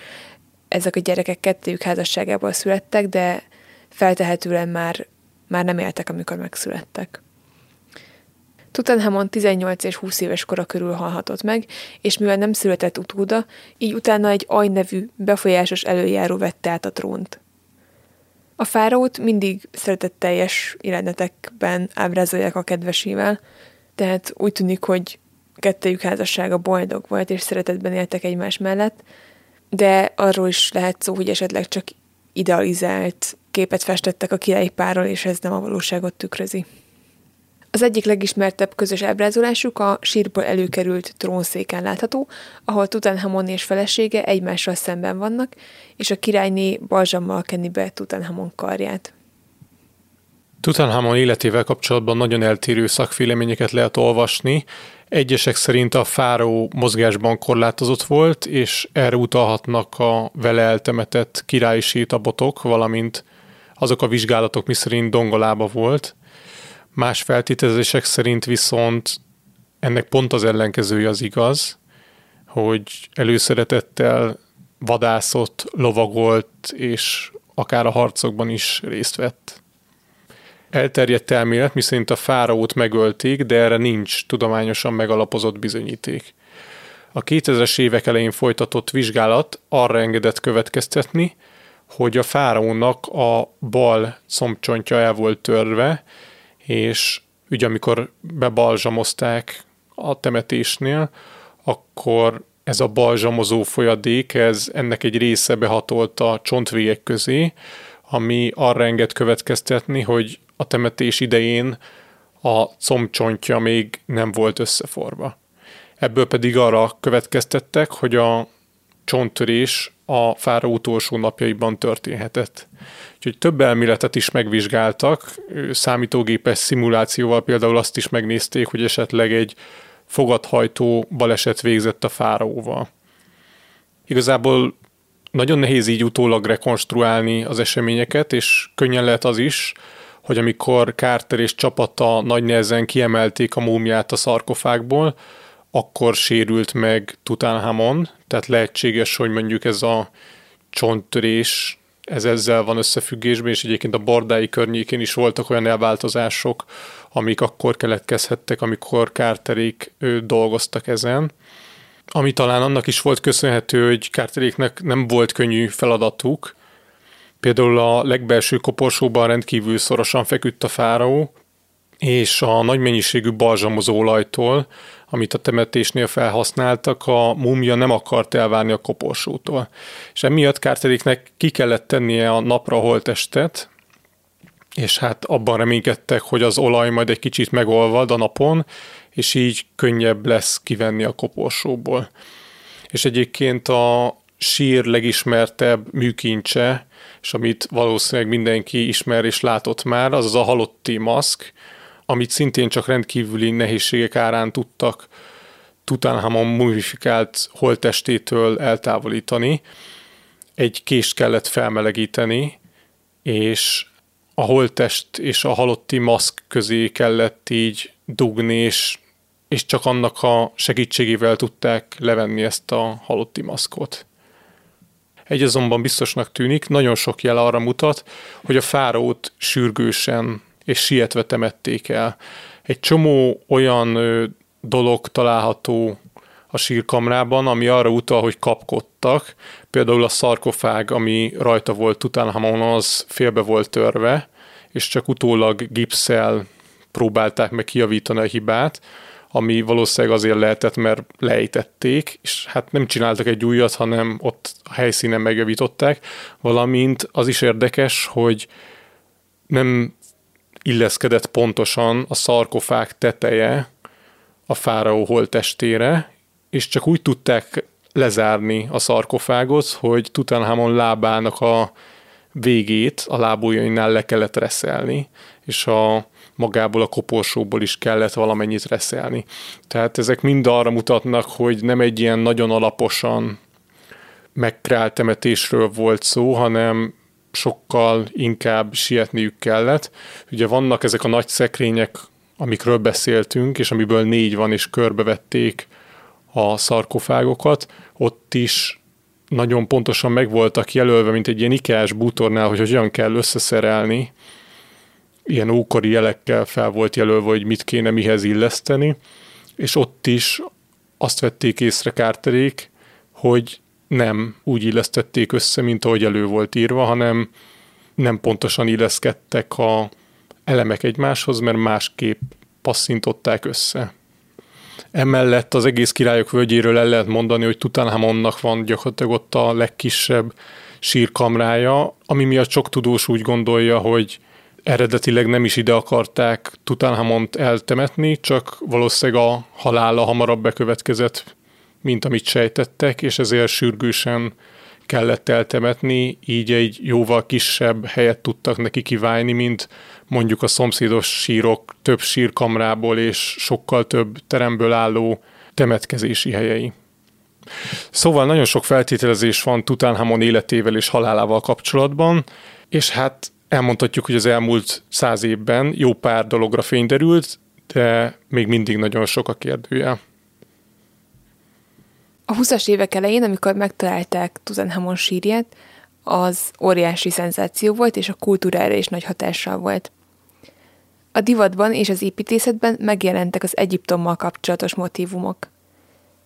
ezek a gyerekek kettőjük házasságából születtek, de feltehetően már, már nem éltek, amikor megszülettek. Tutanhamon 18 és 20 éves kora körül halhatott meg, és mivel nem született utóda, így utána egy Aj nevű, befolyásos előjáró vette át a trónt. A fáraót mindig szeretetteljes jelenetekben ábrázolják a kedvesével, tehát úgy tűnik, hogy kettőjük házassága boldog volt, és szeretetben éltek egymás mellett, de arról is lehet szó, hogy esetleg csak idealizált képet festettek a királyi párról, és ez nem a valóságot tükrözi. Az egyik legismertebb közös ábrázolásuk a sírból előkerült trónszéken látható, ahol Tutanhamon és felesége egymással szemben vannak, és a királyné balzsammal kenni be Tutanhamon karját. Tutanhamon életével kapcsolatban nagyon eltérő szakvéleményeket lehet olvasni. Egyesek szerint a fáraó mozgásban korlátozott volt, és erre utalhatnak a vele eltemetett királyi sétabotok, valamint azok a vizsgálatok, miszerint dongolába volt – Más feltételezések szerint viszont ennek pont az ellenkezője az igaz, hogy előszeretettel vadászott, lovagolt, és akár a harcokban is részt vett. Elterjedt elmélet, miszerint a fáraót megölték, de erre nincs tudományosan megalapozott bizonyíték. A 2000-es évek elején folytatott vizsgálat arra engedett következtetni, hogy a fáraónak a bal szombcsontja el volt törve, és ugye amikor bebalzsamozták a temetésnél, akkor ez a balzsamozó folyadék, ez ennek egy része behatolt a csontvégek közé, ami arra enged következtetni, hogy a temetés idején a combcsontja még nem volt összeforva. Ebből pedig arra következtettek, hogy a csonttörés a fára utolsó napjaiban történhetett. Úgyhogy több elméletet is megvizsgáltak, számítógépes szimulációval például azt is megnézték, hogy esetleg egy fogadhajtó baleset végzett a fáraóval. Igazából nagyon nehéz így utólag rekonstruálni az eseményeket, és könnyen lehet az is, hogy amikor Carter és csapata nagy nehezen kiemelték a múmiát a szarkofágból, akkor sérült meg Tutankhamon, tehát lehetséges, hogy mondjuk ez a csonttörés ez ezzel van összefüggésben, és egyébként a bordái környékén is voltak olyan elváltozások, amik akkor keletkezhettek, amikor Kárterék dolgoztak ezen. Ami talán annak is volt köszönhető, hogy Kárteréknek nem volt könnyű feladatuk. Például a legbelső koporsóban rendkívül szorosan feküdt a fáraó, és a nagy mennyiségű balzsamozó olajtól, amit a temetésnél felhasználtak, a múmia nem akart elvárni a koporsótól. És emiatt Kárteréknek ki kellett tennie a napra holtestet, és hát abban reménykedtek, hogy az olaj majd egy kicsit megolvad a napon, és így könnyebb lesz kivenni a koporsóból. És egyébként a sír legismertebb műkincse, és amit valószínűleg mindenki ismer és látott már, az az a halotti maszk, amit szintén csak rendkívüli nehézségek árán tudtak Tutankhamon mumifikált holttestétől eltávolítani. Egy kést kellett felmelegíteni, és a holttest és a halotti maszk közé kellett így dugni, és, és csak annak a segítségével tudták levenni ezt a halotti maszkot. Egy azonban biztosnak tűnik, nagyon sok jel arra mutat, hogy a fáraót sürgősen és sietve temették el. Egy csomó olyan dolog található a sírkamrában, ami arra utal, hogy kapkodtak. Például a szarkofág, ami rajta volt Tutankhamon, az félbe volt törve, és csak utólag gipszel próbálták meg kijavítani a hibát, ami valószínűleg azért lehetett, mert lejtették, és hát nem csináltak egy újat, hanem ott a helyszínen megjavították, valamint az is érdekes, hogy nem illeszkedett pontosan a szarkofág teteje a fáraó holtestére, és csak úgy tudták lezárni a szarkofágot, hogy Tutankhamon lábának a végét a lábujjainál le kellett reszelni, és a magából a koporsóból is kellett valamennyit reszelni. Tehát ezek mind arra mutatnak, hogy nem egy ilyen nagyon alaposan megkrált temetésről volt szó, hanem sokkal inkább sietniük kellett. Ugye vannak ezek a nagy szekrények, amikről beszéltünk, és amiből négy van, és körbevették a szarkofágokat, ott is nagyon pontosan meg voltak jelölve, mint egy ilyen ikás bútornál, hogy hogyan kell összeszerelni. Ilyen ókori jelekkel fel volt jelölve, hogy mit kéne mihez illeszteni, és ott is azt vették észre kárterék, hogy nem úgy illesztették össze, mint ahogy elő volt írva, hanem nem pontosan illeszkedtek a elemek egymáshoz, mert másképp passzintották össze. Emellett az egész királyok völgyéről el lehet mondani, hogy Tutankhamonnak van gyakorlatilag ott a legkisebb sírkamrája, ami miatt sok tudós úgy gondolja, hogy eredetileg nem is ide akarták Tutankhamont eltemetni, csak valószínűleg a halála hamarabb bekövetkezett, mint amit sejtettek, és ezért sürgősen kellett eltemetni, így egy jóval kisebb helyet tudtak neki kiválni, mint mondjuk a szomszédos sírok több sírkamrából és sokkal több teremből álló temetkezési helyei. Szóval nagyon sok feltételezés van Tutankhamon életével és halálával kapcsolatban, és hát elmondhatjuk, hogy az elmúlt száz évben jó pár dologra fény derült, de még mindig nagyon sok a kérdője. A 20-as évek elején, amikor megtalálták Tutankhamon sírját, az óriási szenzáció volt, és a kultúrára is nagy hatással volt. A divatban és az építészetben megjelentek az Egyiptommal kapcsolatos motívumok.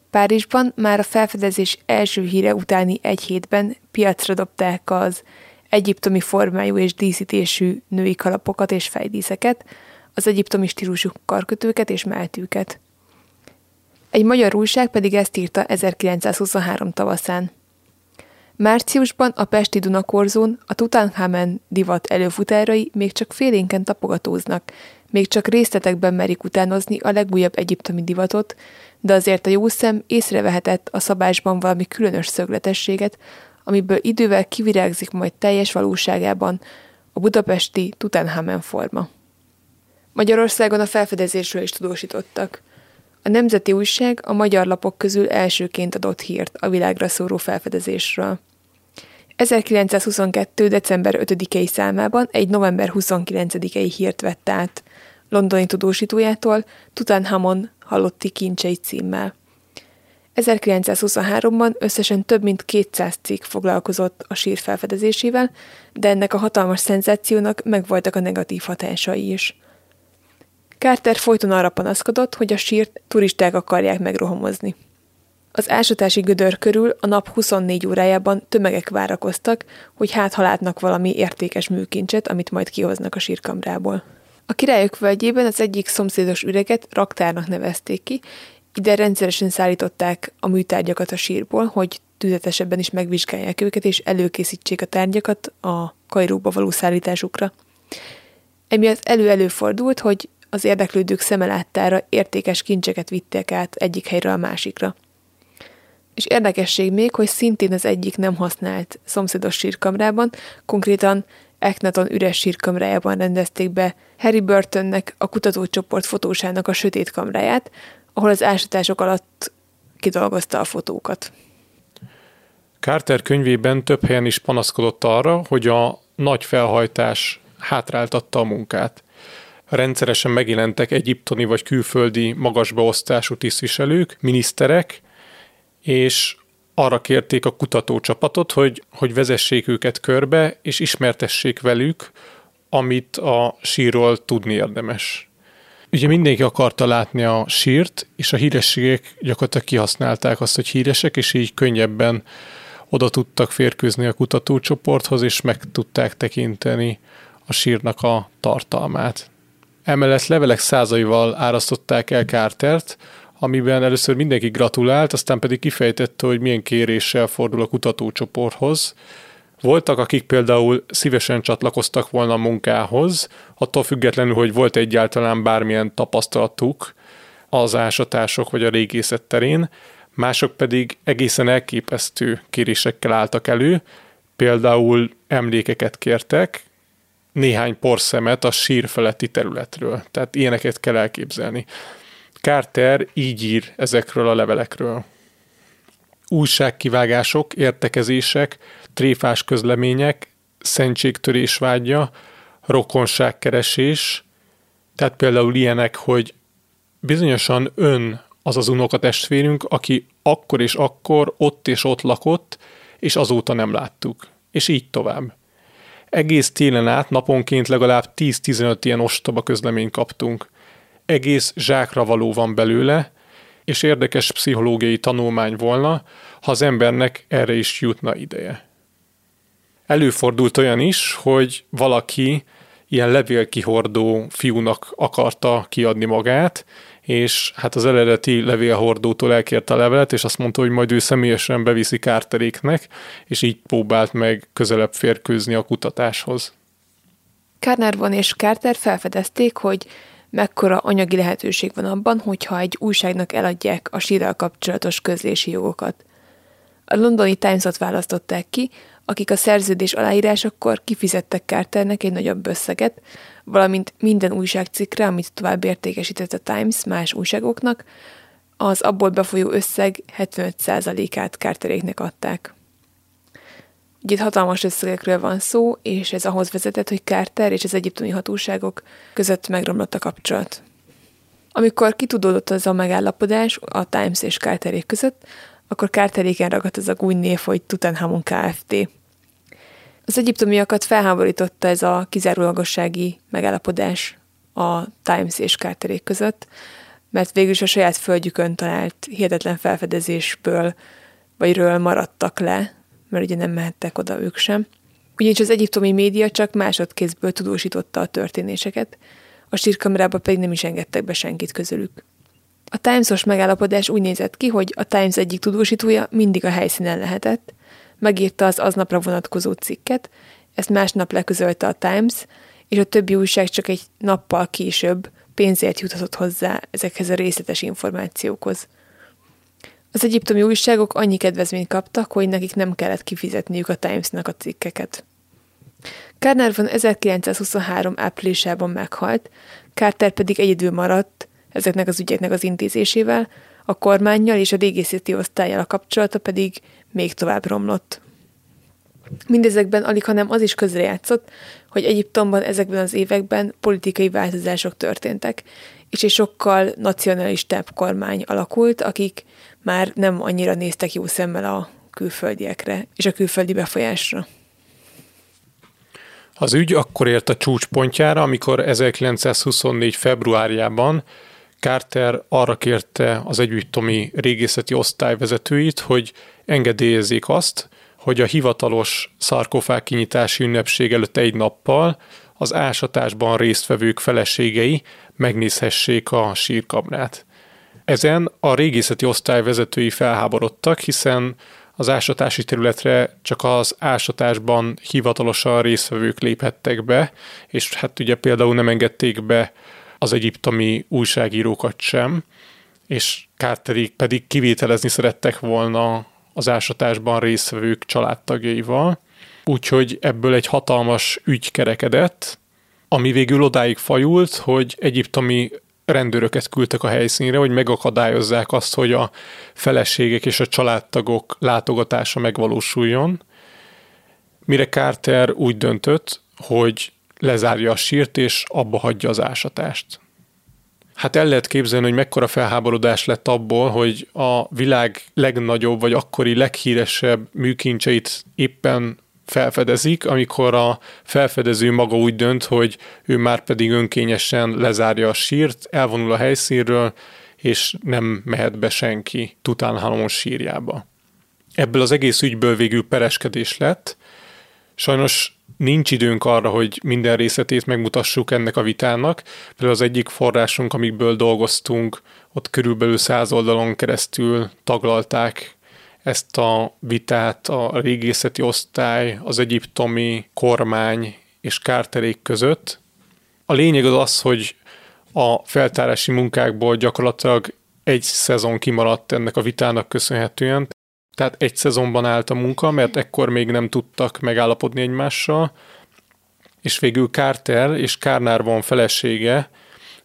Párizsban már a felfedezés első híre utáni egy hétben piacra dobták az egyiptomi formájú és díszítésű női kalapokat és fejdíszeket, az egyiptomi stílusú karkötőket és meltűket. Egy magyar újság pedig ezt írta 1923 tavaszán. Márciusban a Pesti Dunakorzón a Tutankhamen divat előfutárai még csak félénken tapogatóznak, még csak részletekben merik utánozni a legújabb egyiptomi divatot, de azért a jó szem észrevehetett a szabásban valami különös szögletességet, amiből idővel kivirágzik majd teljes valóságában a budapesti Tutankhamen forma. Magyarországon a felfedezésről is tudósítottak. A Nemzeti Újság a magyar lapok közül elsőként adott hírt a világra szóró felfedezésről. 1922. december 5-i számában egy november 29-i hírt vett át londoni tudósítójától Tutankhamon halotti kincsei címmel. 1923-ban összesen több mint 200 cikk foglalkozott a sír felfedezésével, de ennek a hatalmas szenzációnak megvoltak a negatív hatásai is. Carter folyton arra panaszkodott, hogy a sírt turisták akarják megrohamozni. Az ásatási gödör körül a nap 24 órájában tömegek várakoztak, hogy hát ha látnak valami értékes műkincset, amit majd kihoznak a sírkamrából. A királyok völgyében az egyik szomszédos üreget raktárnak nevezték ki, ide rendszeresen szállították a műtárgyakat a sírból, hogy tüzetesebben is megvizsgálják őket, és előkészítsék a tárgyakat a Kairóba való szállításukra. Emiatt elő-előfordult, hogy az érdeklődők szemeláttára értékes kincseket vittek át egyik helyről a másikra. És érdekesség még, hogy szintén az egyik nem használt szomszédos sírkamrában, konkrétan Eknaton üres sírkamrájában rendezték be Harry Burtonnek, a kutatócsoport fotósának a sötét kamráját, ahol az ásatások alatt kidolgozta a fotókat. Carter könyvében több helyen is panaszkodott arra, hogy a nagy felhajtás hátráltatta a munkát. Rendszeresen megjelentek egyiptoni vagy külföldi magasbeosztású tisztviselők, miniszterek, és arra kérték a kutatócsapatot, hogy, hogy vezessék őket körbe, és ismertessék velük, amit a sírról tudni érdemes. Ugye mindenki akarta látni a sírt, és a hírességek gyakorlatilag kihasználták azt, hogy híresek, és így könnyebben oda tudtak férkőzni a kutatócsoporthoz, és meg tudták tekinteni a sírnak a tartalmát. Emellett levelek százaival árasztották el Cartert, amiben először mindenki gratulált, aztán pedig kifejtette, hogy milyen kéréssel fordul a kutatócsoporthoz. Voltak, akik például szívesen csatlakoztak volna a munkához, attól függetlenül, hogy volt egyáltalán bármilyen tapasztalatuk az ásatások vagy a régészet terén, mások pedig egészen elképesztő kérésekkel álltak elő, Például emlékeket kértek, néhány porszemet a sír feletti területről. Tehát ilyeneket kell elképzelni. Carter így ír ezekről a levelekről. Újságkivágások, értekezések, tréfás közlemények, szentségtörés vágya, rokonságkeresés, tehát például ilyenek, hogy bizonyosan ön az az unokatestvérünk, aki akkor és akkor ott és ott lakott, és azóta nem láttuk. És így tovább. Egész télen át naponként legalább 10-15 ilyen ostoba közleményt kaptunk. Egész zsákra való van belőle, és érdekes pszichológiai tanulmány volna, ha az embernek erre is jutna ideje. Előfordult olyan is, hogy valaki ilyen levélkihordó fiúnak akarta kiadni magát, és hát az eredeti levélhordótól elkérte a levelet, és azt mondta, hogy majd ő személyesen beviszi Kárteréknek, és így próbált meg közelebb férkőzni a kutatáshoz. Carnarvon és Carter felfedezték, hogy mekkora anyagi lehetőség van abban, hogyha egy újságnak eladják a sírral kapcsolatos közlési jogokat. A londoni Times-ot választották ki, akik a szerződés aláírásakor kifizettek Carternek egy nagyobb összeget, valamint minden újságcikkre, amit tovább értékesített a Times más újságoknak, az abból befolyó összeg 75%-át Carteréknek adták. Ugye itt hatalmas összegekről van szó, és ez ahhoz vezetett, hogy Carter és az egyiptomi hatóságok között megromlott a kapcsolat. Amikor kitudódott az a megállapodás a Times és Carterék között, akkor Carteréken ragadt az a új név, hogy Tutanhamon Kft. Az egyiptomiakat felháborította ez a kizárólagossági megállapodás a Times és Carterék között, mert végül a saját földjükön talált hihetetlen felfedezésből vagy ről maradtak le, mert ugye nem mehettek oda ők sem. Ugyanis az egyiptomi média csak másodkézből tudósította a történéseket, a sírkamerába pedig nem is engedtek be senkit közülük. A Times-os megállapodás úgy nézett ki, hogy a Times egyik tudósítója mindig a helyszínen lehetett, megírta az aznapra vonatkozó cikket, ezt másnap leközölte a Times, és a többi újság csak egy nappal később pénzért juthatott hozzá ezekhez a részletes információkhoz. Az egyiptomi újságok annyi kedvezményt kaptak, hogy nekik nem kellett kifizetniük a Timesnak a cikkeket. Carnarvon 1923 áprilisában meghalt, Carter pedig egyedül maradt ezeknek az ügyeknek az intézésével, a kormányjal és a régészeti osztályjal a kapcsolata pedig még tovább romlott. Mindezekben alig, hanem az is közrejátszott, hogy Egyiptomban ezekben az években politikai változások történtek, és egy sokkal nacionalistább kormány alakult, akik már nem annyira néztek jó szemmel a külföldiekre és a külföldi befolyásra. Az ügy akkor ért a csúcspontjára, amikor 1924. februárjában Carter arra kérte az egyiptomi régészeti osztály vezetőit, hogy engedélyezzék azt, hogy a hivatalos szarkofág kinyitási ünnepség előtt egy nappal az ásatásban résztvevők feleségei megnézhessék a sírkamrát. Ezen a régészeti osztály vezetői felháborodtak, hiszen az ásatási területre csak az ásatásban hivatalosan résztvevők léphettek be, és hát ugye például nem engedték be az egyiptomi újságírókat sem, és Carterik pedig kivételezni szerettek volna az ásatásban résztvevők családtagjaival, úgyhogy ebből egy hatalmas ügy kerekedett, ami végül odáig fajult, hogy egyiptomi rendőröket küldtek a helyszínre, hogy megakadályozzák azt, hogy a feleségek és a családtagok látogatása megvalósuljon. Mire Carter úgy döntött, hogy lezárja a sírt, és abba hagyja az ásatást. Hát el lehet képzelni, hogy mekkora felháborodás lett abból, hogy a világ legnagyobb, vagy akkori leghíresebb műkincseit éppen felfedezik, amikor a felfedező maga úgy dönt, hogy ő már pedig önkényesen lezárja a sírt, elvonul a helyszínről, és nem mehet be senki Tutánhalmon sírjába. Ebből az egész ügyből végül pereskedés lett. Sajnos nincs időnk arra, hogy minden részletét megmutassuk ennek a vitának. Például az egyik forrásunk, amikből dolgoztunk, ott körülbelül száz oldalon keresztül taglalták ezt a vitát a régészeti osztály, az egyiptomi kormány és kárterék között. A lényeg az az, hogy a feltárási munkákból gyakorlatilag egy szezon kimaradt ennek a vitának köszönhetően, Tehát egy szezonban állt a munka, mert ekkor még nem tudtak megállapodni egymással, és végül Carter és Kárnárvon felesége,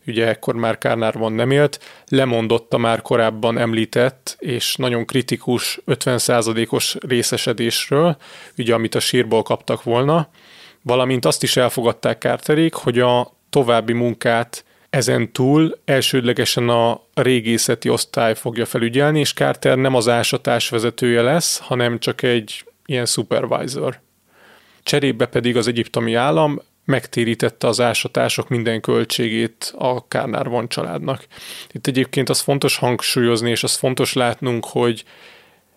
ugye ekkor már Kárnárvon nem élt, lemondotta már korábban említett és nagyon kritikus 50%-os részesedésről, ugye amit a sírból kaptak volna, valamint azt is elfogadták Carterék, hogy a további munkát ezen túl elsődlegesen a régészeti osztály fogja felügyelni, és Carter nem az ásatás vezetője lesz, hanem csak egy ilyen supervisor. Cserébe pedig az egyiptomi állam megtérítette az ásatások minden költségét a Kárnár családnak. Itt egyébként az fontos hangsúlyozni, és az fontos látnunk, hogy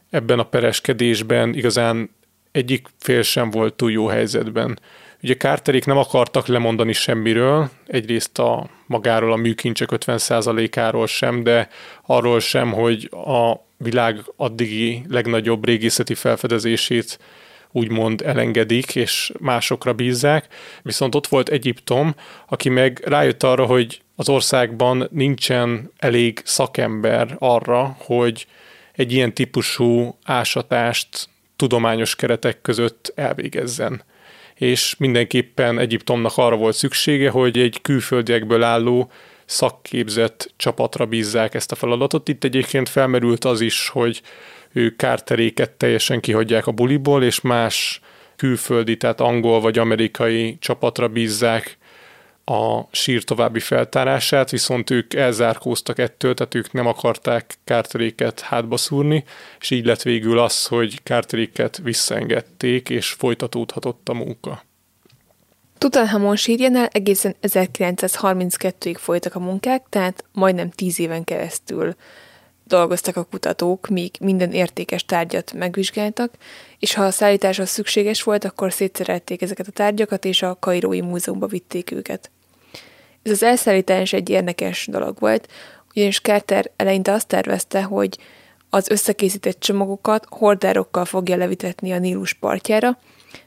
ebben a pereskedésben igazán egyik fél sem volt túl jó helyzetben. Ugye Carterék nem akartak lemondani semmiről, egyrészt a magáról a műkincsek 50%-áról sem, de arról sem, hogy a világ addigi legnagyobb régészeti felfedezését úgymond elengedik, és másokra bízzák. Viszont ott volt Egyiptom, aki meg rájött arra, hogy az országban nincsen elég szakember arra, hogy egy ilyen típusú ásatást tudományos keretek között elvégezzen és mindenképpen Egyiptomnak arra volt szüksége, hogy egy külföldiekből álló szakképzett csapatra bízzák ezt a feladatot. Itt egyébként felmerült az is, hogy ők kárteréket teljesen kihagyják a buliból, és más külföldi, tehát angol vagy amerikai csapatra bízzák a sír további feltárását, viszont ők elzárkóztak ettől, tehát ők nem akarták kárteréket hátba szúrni, és így lett végül az, hogy kárteréket visszaengedték, és folytatódhatott a munka. Tutanhamon sírjánál egészen 1932-ig folytak a munkák, tehát majdnem 10 éven keresztül dolgoztak a kutatók, míg minden értékes tárgyat megvizsgáltak, és ha a szállításhoz szükséges volt, akkor szétszerelték ezeket a tárgyakat, és a Kairói Múzeumba vitték őket. Ez az elszállítás egy érdekes dolog volt, ugyanis Carter eleinte azt tervezte, hogy az összekészített csomagokat hordárokkal fogja levitetni a Nílus partjára,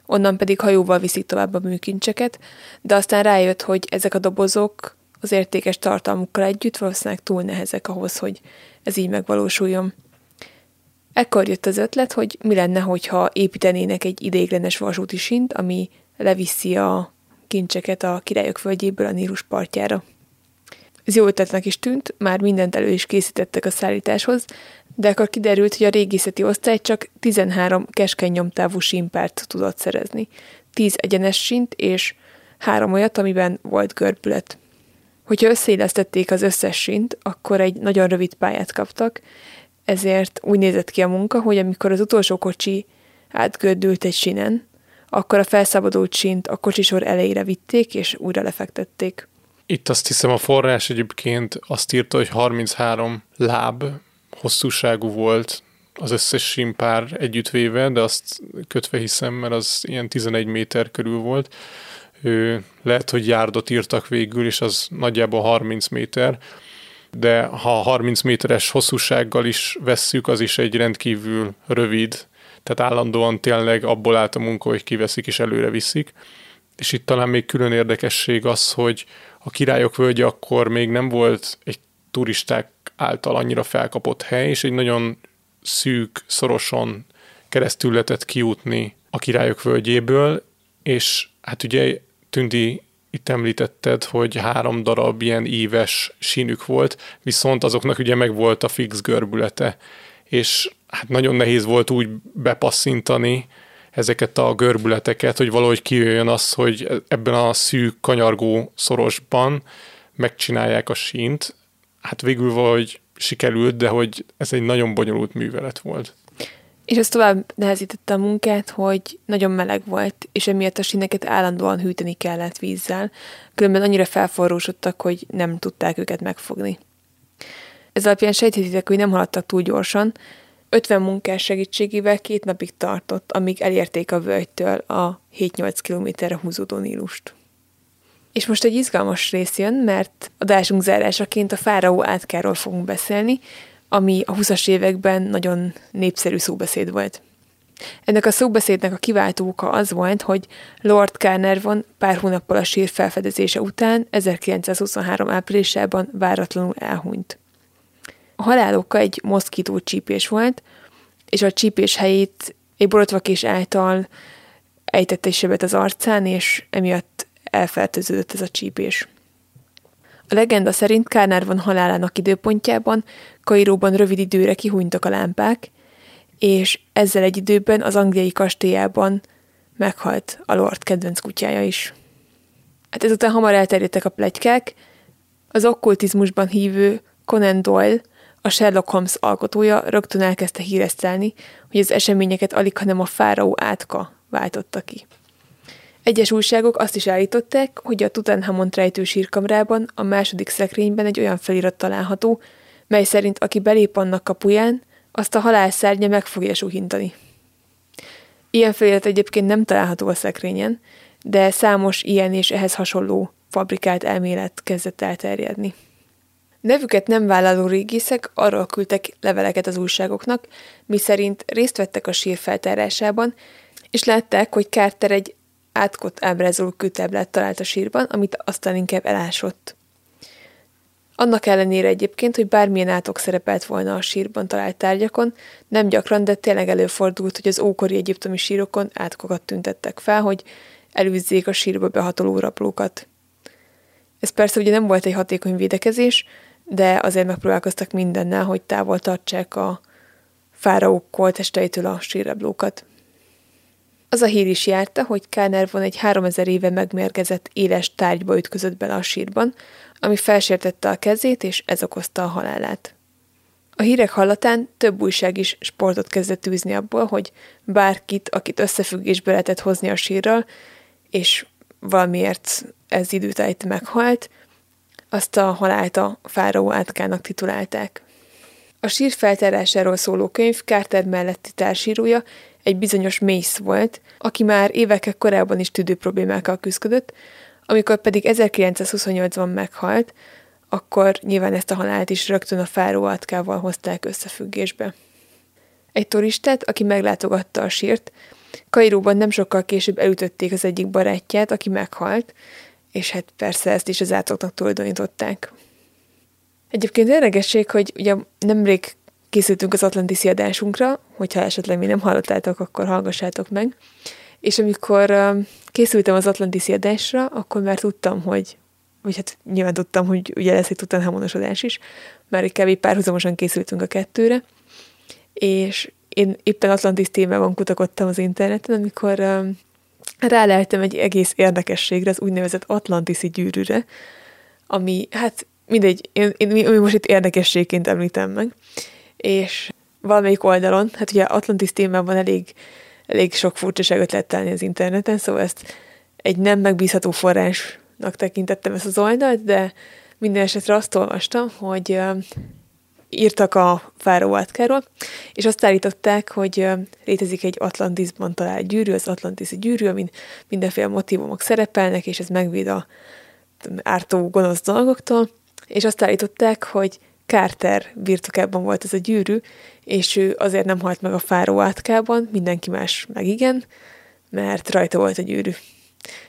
onnan pedig hajóval viszik tovább a műkincseket, de aztán rájött, hogy ezek a dobozok az értékes tartalmukkal együtt valószínűleg túl nehezek ahhoz, hogy ez így megvalósuljon. Ekkor jött az ötlet, hogy mi lenne, hogyha építenének egy ideiglenes vasúti sint, ami leviszi a kincseket a királyok földjéből a Nílus partjára. Ez jó ötletnek is tűnt, már mindent elő is készítettek a szállításhoz, de akkor kiderült, hogy a régészeti osztály csak 13 keskeny nyomtávú sínpárt tudott szerezni. 10 egyenes sint és három olyat, amiben volt görbület. Hogyha összeillesztették az összes sint, akkor egy nagyon rövid pályát kaptak, ezért úgy nézett ki a munka, hogy amikor az utolsó kocsi átgördült egy sinen, akkor a felszabadult sint a kocsisor elejére vitték, és újra lefektették. Itt azt hiszem a forrás egyébként azt írta, hogy 33 láb hosszúságú volt az összes simpár együttvéve, de azt kötve hiszem, mert az ilyen 11 méter körül volt. Ő, lehet, hogy járdot írtak végül, és az nagyjából 30 méter, de ha 30 méteres hosszúsággal is vesszük, az is egy rendkívül rövid tehát állandóan tényleg abból állt a munka, hogy kiveszik és előre viszik. És itt talán még külön érdekesség az, hogy a királyok völgye akkor még nem volt egy turisták által annyira felkapott hely, és egy nagyon szűk, szorosan keresztül lehetett kijutni a királyok völgyéből, és hát ugye Tündi itt említetted, hogy három darab ilyen éves sínük volt, viszont azoknak ugye meg volt a fix görbülete, és hát nagyon nehéz volt úgy bepasszintani ezeket a görbületeket, hogy valahogy kijöjjön az, hogy ebben a szűk, kanyargó szorosban megcsinálják a sínt. Hát végül valahogy sikerült, de hogy ez egy nagyon bonyolult művelet volt. És ez tovább nehezítette a munkát, hogy nagyon meleg volt, és emiatt a síneket állandóan hűteni kellett vízzel, különben annyira felforrósodtak, hogy nem tudták őket megfogni. Ez alapján sejthetitek, hogy nem haladtak túl gyorsan, 50 munkás segítségével két napig tartott, amíg elérték a völgytől a 7-8 kilométerre húzódó Nílust. És most egy izgalmas rész jön, mert adásunk zárásaként a fáraó átkáról fogunk beszélni, ami a 20-as években nagyon népszerű szóbeszéd volt. Ennek a szóbeszédnek a kiváltóka az volt, hogy Lord Carnarvon pár hónappal a sír felfedezése után 1923 áprilisában váratlanul elhunyt. A haláloka egy moszkító csípés volt, és a csípés helyét egy borotvakés által ejtette egy sebet az arcán, és emiatt elfertőződött ez a csípés. A legenda szerint Kárnárvon halálának időpontjában Kairóban rövid időre kihúnytak a lámpák, és ezzel egy időben az angliai kastélyában meghalt a Lord kedvenc kutyája is. Hát ezután hamar elterjedtek a plegykák, az okkultizmusban hívő Conan Doyle, a Sherlock Holmes alkotója rögtön elkezdte híresztelni, hogy az eseményeket alig, hanem a fáraó átka váltotta ki. Egyes újságok azt is állították, hogy a Tutanhamon rejtő sírkamrában a második szekrényben egy olyan felirat található, mely szerint aki belép annak kapuján, azt a halál szárnya meg fogja suhintani. Ilyen felirat egyébként nem található a szekrényen, de számos ilyen és ehhez hasonló fabrikált elmélet kezdett elterjedni. Nevüket nem vállaló régészek arról küldtek leveleket az újságoknak, miszerint részt vettek a sír feltárásában, és látták, hogy Carter egy átkot ábrázoló kőtáblát talált a sírban, amit aztán inkább elásott. Annak ellenére egyébként, hogy bármilyen átok szerepelt volna a sírban talált tárgyakon, nem gyakran, de tényleg előfordult, hogy az ókori egyiptomi sírokon átkokat tüntettek fel, hogy elűzzék a sírba behatoló rablókat. Ez persze ugye nem volt egy hatékony védekezés, de azért megpróbálkoztak mindennel, hogy távol tartsák a fáraók koltesteitől a sírrablókat. Az a hír is járta, hogy von egy 3000 éve megmérgezett éles tárgyba ütközött bele a sírban, ami felsértette a kezét, és ez okozta a halálát. A hírek hallatán több újság is sportot kezdett űzni abból, hogy bárkit, akit összefüggésbe lehetett hozni a sírral, és valamiért ez időtájt meghalt, azt a halált a fáraó átkának titulálták. A sír feltárásáról szóló könyv Carter melletti társírója egy bizonyos Mace volt, aki már évekkel korábban is tüdő problémákkal küzdött, amikor pedig 1928-ban meghalt, akkor nyilván ezt a halált is rögtön a fáró átkával hozták összefüggésbe. Egy turistát, aki meglátogatta a sírt, Kairóban nem sokkal később elütötték az egyik barátját, aki meghalt, és hát persze ezt is az átoknak tulajdonították. Egyébként érdekesség, hogy ugye nemrég készültünk az Atlantis adásunkra, hogyha esetleg mi nem hallottátok, akkor hallgassátok meg. És amikor készültem az Atlantis adásra, akkor már tudtam, hogy, vagy hát nyilván tudtam, hogy ugye lesz egy Tutanhamonos adás is, már egy kb. párhuzamosan készültünk a kettőre, és én éppen Atlantis témában kutakodtam az interneten, amikor ráleltem egy egész érdekességre, az úgynevezett Atlantiszi gyűrűre, ami, hát mindegy, én, én, én most itt érdekességként említem meg, és valamelyik oldalon, hát ugye Atlantis témában elég, elég sok furcsaságot lehet találni az interneten, szóval ezt egy nem megbízható forrásnak tekintettem ezt az oldalt, de minden esetre azt olvastam, hogy írtak a Fáró átkáról, és azt állították, hogy létezik egy Atlantisban talált gyűrű, az Atlantiszi gyűrű, amin mindenféle motivumok szerepelnek, és ez megvéd a ártó gonosz dolgoktól, és azt állították, hogy Carter birtokában volt ez a gyűrű, és ő azért nem halt meg a fáró átkában, mindenki más meg igen, mert rajta volt a gyűrű.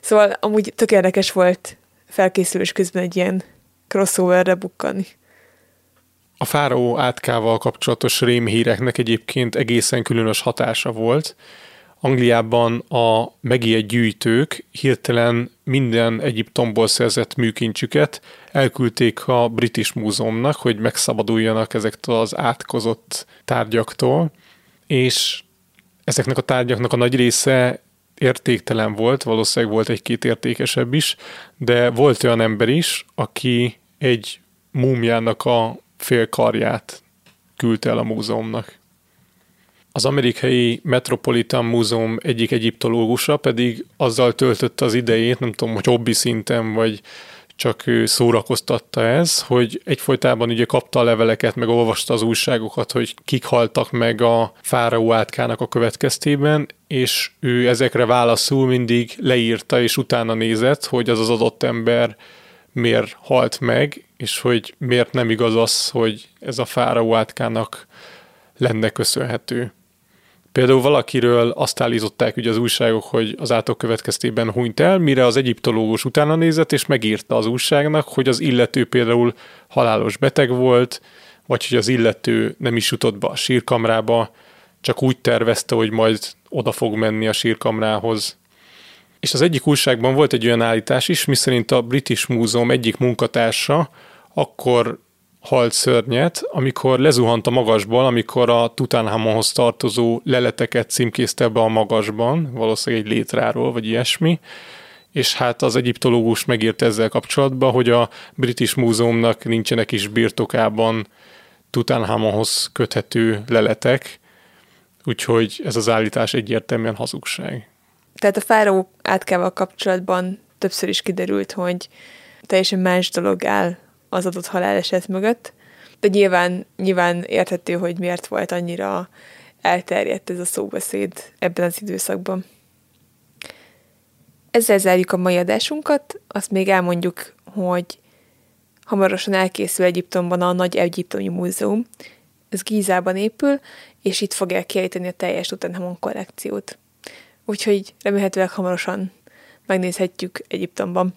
Szóval amúgy tök érdekes volt felkészülés közben egy ilyen crossoverre bukkani. A fáraó átkával kapcsolatos rémhíreknek egyébként egészen különös hatása volt, Angliában a megijedt gyűjtők hirtelen minden Egyiptomból szerzett műkincsüket elküldték a British Múzeumnak, hogy megszabaduljanak ezektől az átkozott tárgyaktól, és ezeknek a tárgyaknak a nagy része értéktelen volt, valószínűleg volt egy-két értékesebb is, de volt olyan ember is, aki egy múmiának a fél karját küldte el a múzeumnak. Az amerikai Metropolitan Múzeum egyik egyiptológusa pedig azzal töltötte az idejét, nem tudom, hogy hobbi szinten, vagy csak ő szórakoztatta ez, hogy egyfolytában ugye kapta a leveleket, meg olvasta az újságokat, hogy kik haltak meg a fáraó átkának a következtében, és ő ezekre válaszul mindig leírta, és utána nézett, hogy az az adott ember miért halt meg, és hogy miért nem igaz az, hogy ez a fáraó átkának lenne köszönhető. Például valakiről azt állították ugye az újságok, hogy az átok következtében hunyt el, mire az egyiptológus utána nézett, és megírta az újságnak, hogy az illető például halálos beteg volt, vagy hogy az illető nem is jutott be a sírkamrába, csak úgy tervezte, hogy majd oda fog menni a sírkamrához. És az egyik újságban volt egy olyan állítás is, miszerint a British Múzeum egyik munkatársa akkor halt szörnyet, amikor lezuhant a magasból, amikor a Tutankhamonhoz tartozó leleteket címkézte be a magasban, valószínűleg egy létráról, vagy ilyesmi, és hát az egyiptológus megírta ezzel kapcsolatban, hogy a British Múzeumnak nincsenek is birtokában Tutankhamonhoz köthető leletek, úgyhogy ez az állítás egyértelműen hazugság. Tehát a fáraó átkával kapcsolatban többször is kiderült, hogy teljesen más dolog áll az adott haláleset mögött, de nyilván, nyilván érthető, hogy miért volt annyira elterjedt ez a szóbeszéd ebben az időszakban. Ezzel zárjuk a mai adásunkat, azt még elmondjuk, hogy hamarosan elkészül Egyiptomban a Nagy Egyiptomi Múzeum. Ez Gízában épül, és itt fogják kiejteni a teljes Tutanhamon kollekciót. Úgyhogy remélhetőleg hamarosan megnézhetjük Egyiptomban.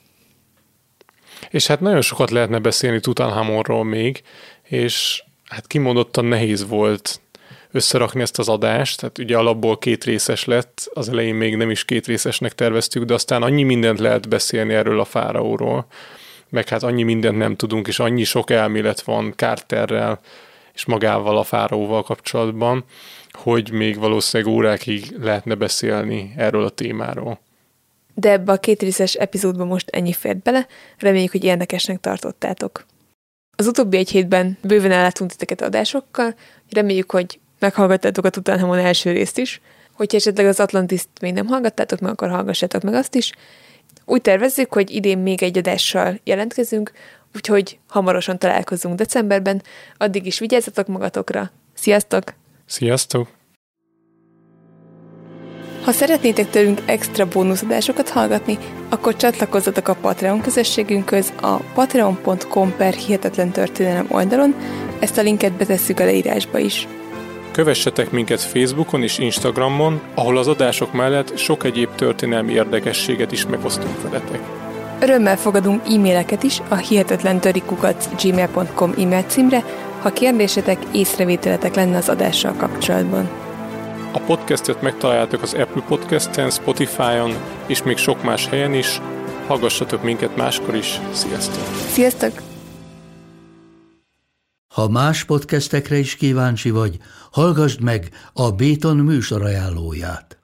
És hát nagyon sokat lehetne beszélni Tutanhamonról még, és hát kimondottan nehéz volt összerakni ezt az adást, tehát ugye alapból két részes lett, az elején még nem is két részesnek terveztük, de aztán annyi mindent lehet beszélni erről a fáraóról, meg hát annyi mindent nem tudunk, és annyi sok elmélet van Carterrel és magával a fáraóval kapcsolatban, hogy még valószínűleg órákig lehetne beszélni erről a témáról. De ebbe a két részes epizódban most ennyi fért bele, reméljük, hogy érdekesnek tartottátok. Az utóbbi egy hétben bőven ellátunk titeket adásokkal, reméljük, hogy meghallgattátok a Tutanhamon első részt is, hogyha esetleg az Atlantiszt még nem hallgattátok meg, akkor hallgassátok meg azt is. Úgy tervezzük, hogy idén még egy adással jelentkezünk, úgyhogy hamarosan találkozunk decemberben, addig is vigyázzatok magatokra. Sziasztok! Sziasztok! Ha szeretnétek tőlünk extra bónuszadásokat hallgatni, akkor csatlakozzatok a Patreon közösségünkhöz a patreon.com per hihetetlen történelem oldalon, ezt a linket betesszük a leírásba is. Kövessetek minket Facebookon és Instagramon, ahol az adások mellett sok egyéb történelmi érdekességet is megosztunk veletek. Örömmel fogadunk e-maileket is a hihetetlen gmail.com e-mail címre, ha kérdésetek, észrevételetek lenne az adással kapcsolatban. A podcastet megtaláljátok az Apple Podcast-en, Spotify-on és még sok más helyen is. Hallgassatok minket máskor is. Sziasztok! Sziasztok! Ha más podcastekre is kíváncsi vagy, hallgassd meg a Béton műsor ajánlóját.